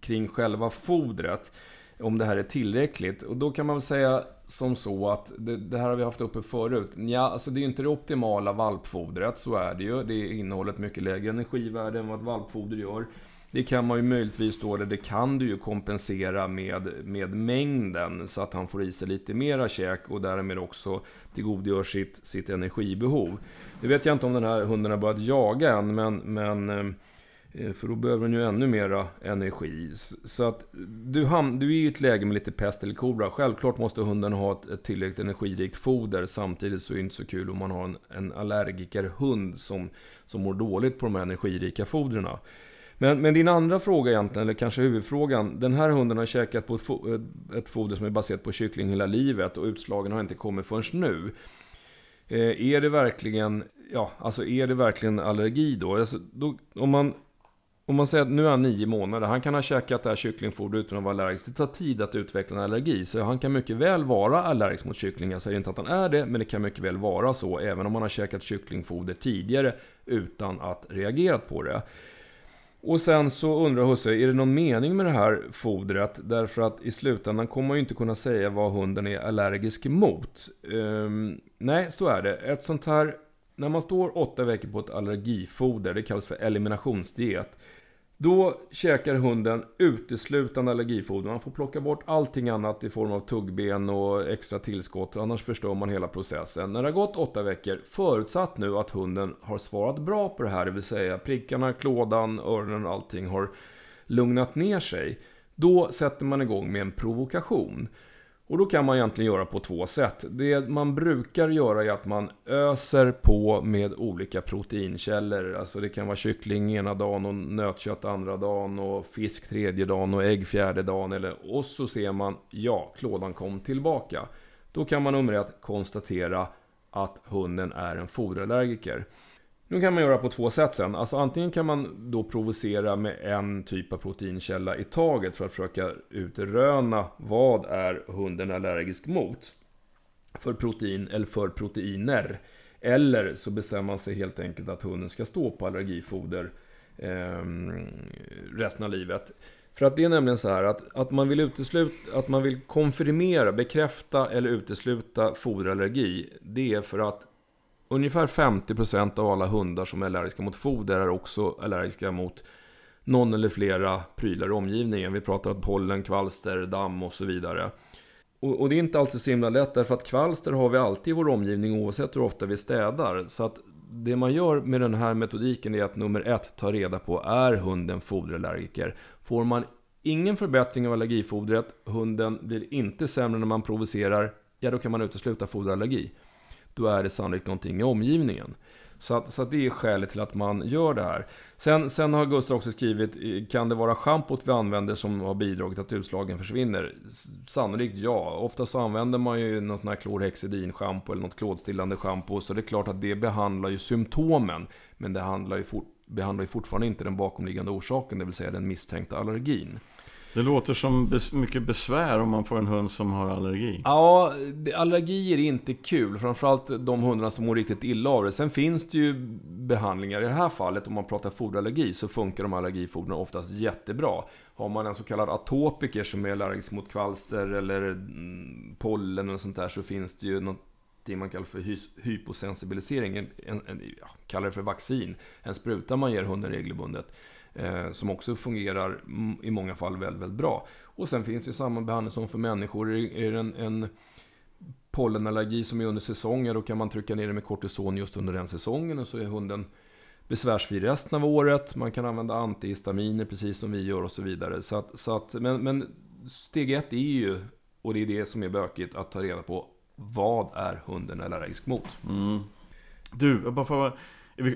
kring själva fodret. Om det här är tillräckligt. Och då kan man väl säga som så att det, det här har vi haft uppe förut. Ja, alltså det är ju inte det optimala valpfodret, så är det ju. Det innehåller ett mycket lägre energivärde än vad ett valpfoder gör. Det kan man ju möjligtvis då, eller det kan du ju kompensera med, med mängden så att han får i sig lite mera käk och därmed också tillgodogör sitt, sitt energibehov. Nu vet jag inte om den här hunden har börjat jaga än, men, men eh, Eh, för då behöver den ju ännu mera energi. Så att du, ham- du är i ett läge med lite pest eller kobra. Självklart måste hunden ha ett, ett tillräckligt energirikt foder. Samtidigt så är det inte så kul om man har en, en allergikerhund som, som mår dåligt på de här energirika fodren. Men, men din andra fråga egentligen, eller kanske huvudfrågan. Den här hunden har käkat på ett, fo ett foder som är baserat på kyckling hela livet och utslagen har inte kommit förrän nu. Eh, är det verkligen, ja, alltså är det verkligen allergi då? Alltså, då om, man, om man säger att nu är han nio månader, han kan ha käkat det här kycklingfodret utan att vara allergisk. Det tar tid att utveckla en allergi, så han kan mycket väl vara allergisk mot kyckling. Jag säger inte att han är det, men det kan mycket väl vara så, även om han har käkat kycklingfoder tidigare utan att reagerat på det. Och sen så undrar husse, är det någon mening med det här fodret? Därför att i slutändan kommer man ju inte kunna säga vad hunden är allergisk mot. Um, nej, så är det. Ett sånt här, när man står åtta veckor på ett allergifoder, det kallas för eliminationsdiet. Då käkar hunden uteslutande allergifoder. Man får plocka bort allting annat i form av tuggben och extra tillskott. Annars förstör man hela processen. När det har gått åtta veckor, förutsatt nu att hunden har svarat bra på det här. Det vill säga prickarna, klådan, öronen och allting har lugnat ner sig. Då sätter man igång med en provokation. Och då kan man egentligen göra på två sätt. Det man brukar göra är att man öser på med olika proteinkällor. Alltså det kan vara kyckling ena dagen och nötkött andra dagen och fisk tredje dagen och ägg fjärde dagen. Eller, och så ser man, ja, klådan kom tillbaka. Då kan man nummer ett konstatera att hunden är en foderallergiker. Nu kan man göra på två sätt sen. Alltså antingen kan man då provocera med en typ av proteinkälla i taget för att försöka utröna vad är hunden allergisk mot. För protein eller för proteiner. Eller så bestämmer man sig helt enkelt att hunden ska stå på allergifoder eh, resten av livet. För att det är nämligen så här att, att man vill utesluta, att man vill konfirmera, bekräfta eller utesluta foderallergi. Det är för att Ungefär 50% av alla hundar som är allergiska mot foder är också allergiska mot någon eller flera prylar i omgivningen. Vi pratar om pollen, kvalster, damm och så vidare. Och, och, det är inte alltid så himla lätt därför att kvalster har vi alltid i vår omgivning oavsett hur ofta vi städar. Så att det man gör med den här metodiken är att nummer ett ta reda på är hunden foderallergiker. Får man ingen förbättring av allergifodret, hunden blir inte sämre när man provocerar, ja då kan man utesluta foderallergi då är det sannolikt någonting i omgivningen. Så, att, så att det är skälet till att man gör det här. Sen, sen har Gustav också skrivit, kan det vara schampot vi använder som har bidragit till att utslagen försvinner? Sannolikt ja. Ofta så använder man ju något sånt här klorhexidin-schampo eller något klådstillande schampo. Så det är klart att det behandlar ju symptomen. Men det handlar ju fort, behandlar ju fortfarande inte den bakomliggande orsaken, det vill säga den misstänkta allergin. Det låter som mycket besvär om man får en hund som har allergi. Ja, allergier är inte kul. Framförallt de hundarna som mår riktigt illa av det. Sen finns det ju behandlingar. I det här fallet, om man pratar foderallergi, så funkar de allergifodren oftast jättebra. Har man en så kallad atopiker som är allergisk mot kvalster eller mm, pollen och sånt där, så finns det ju något man kallar för hyposensibilisering, en, en, ja, kallar det för vaccin. En spruta man ger hunden regelbundet. Eh, som också fungerar i många fall väldigt, väldigt bra. Och sen finns det samma behandling som för människor. Är det en, en pollenallergi som är under säsongen, då kan man trycka ner det med kortison just under den säsongen och så är hunden besvärsfri resten av året. Man kan använda antihistaminer precis som vi gör och så vidare. Så att, så att, men, men steg ett är ju, och det är det som är bökigt, att ta reda på vad är hunden allergisk mot. Mm. Du, bara för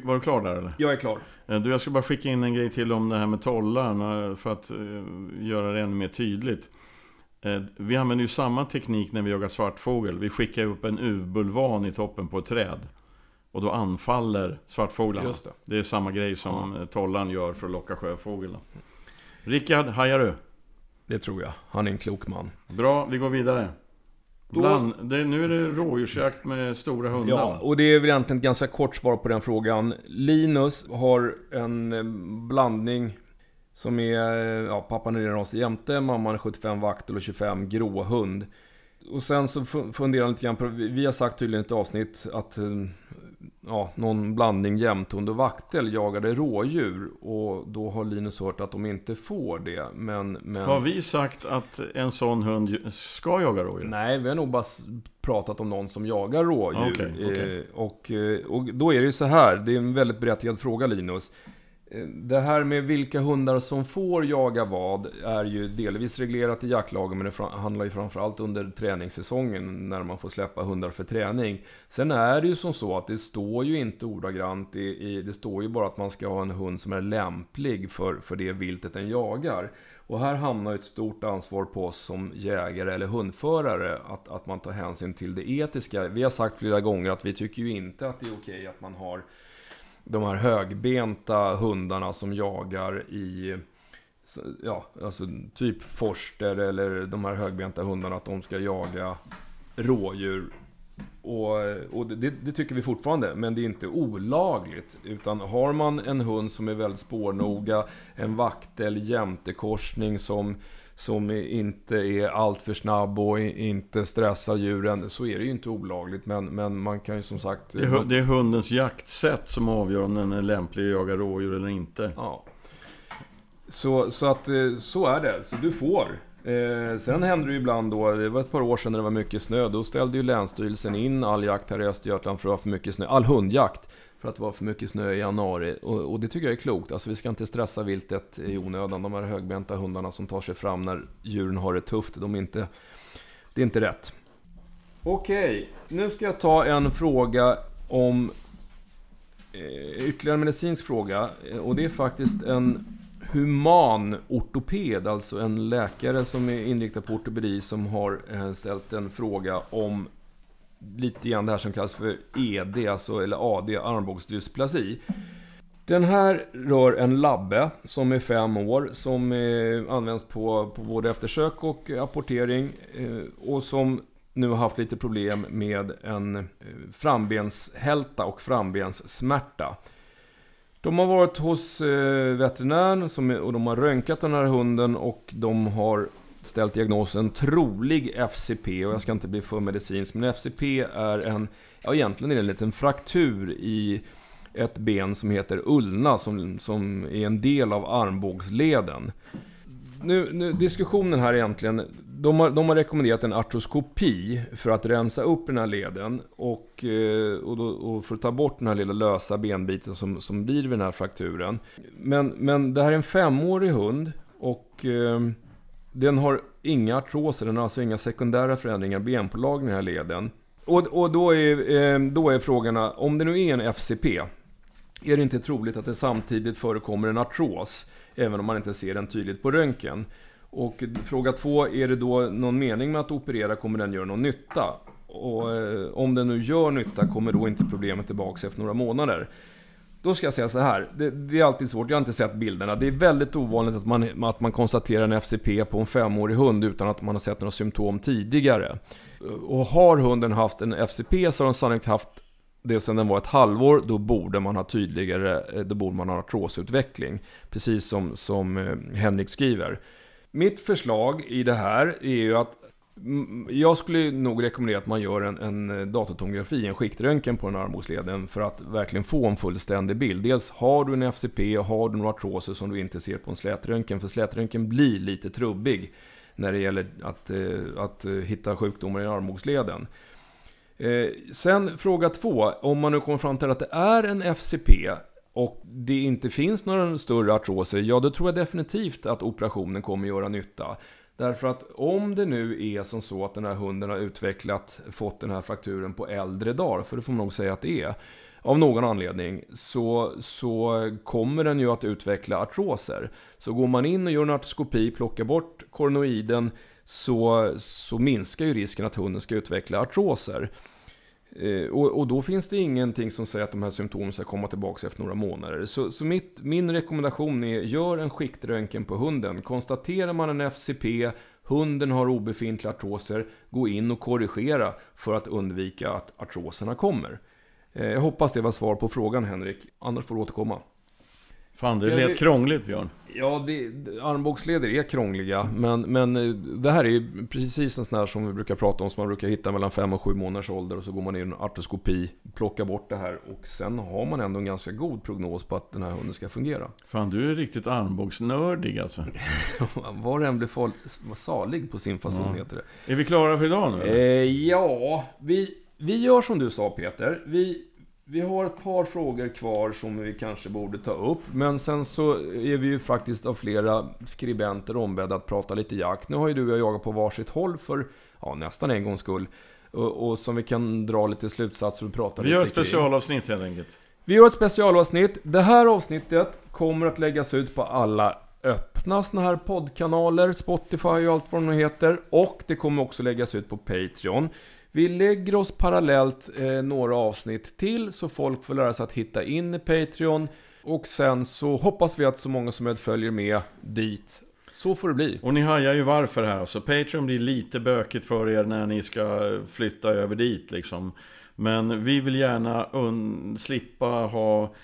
var du klar där eller? Jag är klar. Eh, du, jag ska bara skicka in en grej till om det här med tollarna för att uh, göra det ännu mer tydligt. Vi använder ju samma teknik när vi jagar svartfågel. Vi skickar upp en uvbulvan i toppen på ett träd. Och då anfaller svartfåglarna. Det. det är samma grej som ja. tollan gör för att locka sjöfågel. Rickard, hajar du? Det tror jag. Han är en klok man. Bra, vi går vidare. Bland, det, nu är det rådjursjakt med stora hundar. Ja, och det är väl egentligen ett ganska kort svar på den frågan. Linus har en eh, blandning som är, eh, ja, pappan är en ras jämte, mamman är 75 vaktel och 25 gråhund. Och sen så funderar jag lite grann på, vi har sagt tydligen i ett avsnitt att eh, ja, någon blandning jämthund och vaktel jagade rådjur. Och då har Linus hört att de inte får det. Men, men... Har vi sagt att en sån hund ska jaga rådjur? Nej, vi har nog bara pratat om någon som jagar rådjur. Okay, okay. Eh, och, eh, och då är det ju så här, det är en väldigt berättigad fråga Linus. Det här med vilka hundar som får jaga vad är ju delvis reglerat i jaktlagen men det handlar ju framförallt under träningssäsongen när man får släppa hundar för träning. Sen är det ju som så att det står ju inte ordagrant i, i det står ju bara att man ska ha en hund som är lämplig för, för det viltet den jagar. Och här hamnar ett stort ansvar på oss som jägare eller hundförare att, att man tar hänsyn till det etiska. Vi har sagt flera gånger att vi tycker ju inte att det är okej att man har de här högbenta hundarna som jagar i Ja, alltså typ forster eller de här högbenta hundarna att de ska jaga rådjur. Och, och det, det, tycker vi fortfarande, men det är inte olagligt. Utan har man en hund som är väldigt spårnoga, en vaktel jämtekorsning som som inte är alltför snabb och inte stressar djuren så är det ju inte olagligt. Men, men man kan ju som sagt... Det är, det är hundens jaktsätt som avgör om den är lämplig att jaga rådjur eller inte. Ja. Så, så att eh, så är det. Så du får. Eh, sen händer det ju ibland då, det var ett par år sedan när det var mycket snö, då ställde ju Länsstyrelsen in all jakt här i Östergötland för att det var för mycket snö. All hundjakt för att det var för mycket snö i januari. Och, och, det tycker jag är klokt. Alltså vi ska inte stressa viltet i onödan. De här högbenta hundarna som tar sig fram när djuren har det tufft, de är inte, det är inte rätt. Okej, nu ska jag ta en fråga om eh, ytterligare en medicinsk fråga. Eh, och det är faktiskt en human ortoped, alltså en läkare som är inriktad på ortopedi som har eh, ställt en fråga om lite grann det här som kallas för ED, alltså, eller AD, armbågsdysplasi. Den här rör en labbe som är fem år, som eh, används på, på både eftersök och eh, apportering eh, och som nu har haft lite problem med en eh, frambenshälta och frambenssmärta. De har varit hos eh, veterinären som, och de har röntgat den här hunden och de har ställt diagnosen trolig FCP och jag ska inte bli för medicinsk men FCP är en, ja egentligen är det en liten fraktur i ett ben som heter ulna som, som är en del av armbågsleden. Nu, nu, diskussionen här egentligen, de har, de har rekommenderat en artroskopi för att rensa upp den här leden och, eh, och, då, och, för att ta bort den här lilla lösa benbiten som, som blir vid den här frakturen. Men, men det här är en femårig hund och eh, den har inga artroser, den har alltså inga sekundära förändringar, benpålag i den här leden. Och, och då, är, eh, då är frågan, om det nu är en FCP, är det inte troligt att det samtidigt förekommer en artros, även om man inte ser den tydligt på röntgen? Och fråga två, är det då någon mening med att operera, kommer den göra någon nytta? Och eh, om den nu gör nytta, kommer då inte problemet tillbaka efter några månader? Då ska jag säga så här. Det, det, är alltid svårt. Jag har inte sett bilderna. Det är väldigt ovanligt att man, att man konstaterar en FCP på en femårig hund utan att man har sett några symptom tidigare. Och har hunden haft en FCP så har den sannolikt haft det sedan den var ett halvår. Då borde man ha tydligare, eh, då borde man ha artrosutveckling. Precis som, som eh, Henrik skriver. Mitt förslag i det här är ju att Mm, mm, jag skulle nog rekommendera att man gör en, en eh, datortomografi, en skiktröntgen på den armbågsleden för att verkligen få en fullständig bild. Dels har du en FCP och har du några artroser som du inte ser på en slätröntgen, för slätröntgen blir lite trubbig när det gäller att, eh, att eh, hitta sjukdomar i armbågsleden. Sen fråga två, om man nu kommer fram till att det är en FCP och det inte finns några större artroser, ja då tror jag definitivt att operationen kommer göra nytta. Därför att om det nu är som så att den här hunden har utvecklat, fått den här frakturen på äldre dagar, för det får man nog säga att det är, av någon anledning, så, så kommer den ju att utveckla artroser. Så går man in och gör en artroskopi, plockar bort koronoiden, så, så minskar ju risken att hunden ska utveckla artroser. Eh, och, och, då finns det ingenting som säger att de här symptomen ska komma tillbaka efter några månader. Så, så mitt, min rekommendation är, gör en skiktröntgen på hunden. Konstaterar man en FCP, hunden har obefintliga artroser, gå in och korrigera för att undvika att artroserna kommer. Eh, jag hoppas det var svar på frågan Henrik, annars får du återkomma. Fan, det lät krångligt Björn. Ja, det, armbågsleder är krångliga. Men, men eh, det här är ju precis en sån här som vi brukar prata om. Som man brukar hitta mellan 5 och 7 månaders ålder. Och så går man in i en artroskopi, plockar bort det här. Och sen har man ändå en ganska god prognos på att den här hunden ska fungera. Fan, du är riktigt armbågsnördig alltså. Var och en blir salig på sin fason, ja. heter det. Är vi klara för idag nu? Eh, ja, vi, vi gör som du sa Peter. Vi Vi har ett par frågor kvar som vi kanske borde ta upp. Men sen så är vi ju faktiskt av flera skribenter ombedda att prata lite jakt. Nu har ju du och jag jagat på varsitt håll för ja, nästan en gångs skull. Och, och som vi kan dra lite slutsatser och prata Vi lite gör ett kring. specialavsnitt helt enkelt. Vi gör ett specialavsnitt. Det här avsnittet kommer att läggas ut på alla öppna såna här poddkanaler, Spotify och allt vad de heter. Och det kommer också läggas ut på Patreon. Vi lägger oss parallellt eh, några avsnitt till så folk får lära sig att hitta in i Patreon. Och sen så hoppas vi att så många som möjligt följer med dit. Så får det bli. Och ni hajar ju varför här. Alltså Patreon blir lite bökigt för er när ni ska flytta över dit liksom. Men vi vill gärna slippa ha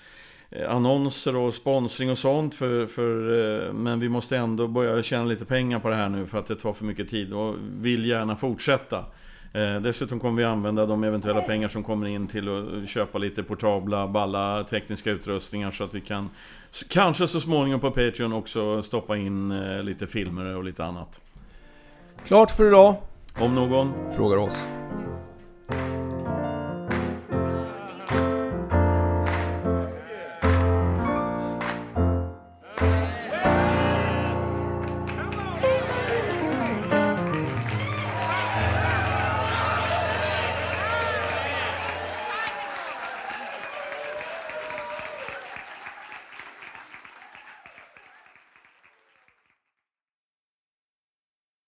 eh, annonser och sponsring och sånt. För, för, eh, men vi måste ändå börja tjäna lite pengar på det här nu för att det tar för mycket tid. Och vill gärna fortsätta. Eh, dessutom kommer vi använda de eventuella pengar som kommer in till att köpa lite portabla, balla tekniska utrustningar så att vi kan kanske så småningom på Patreon också stoppa in eh, lite filmer och lite annat. Klart för idag. Om någon Frågar oss.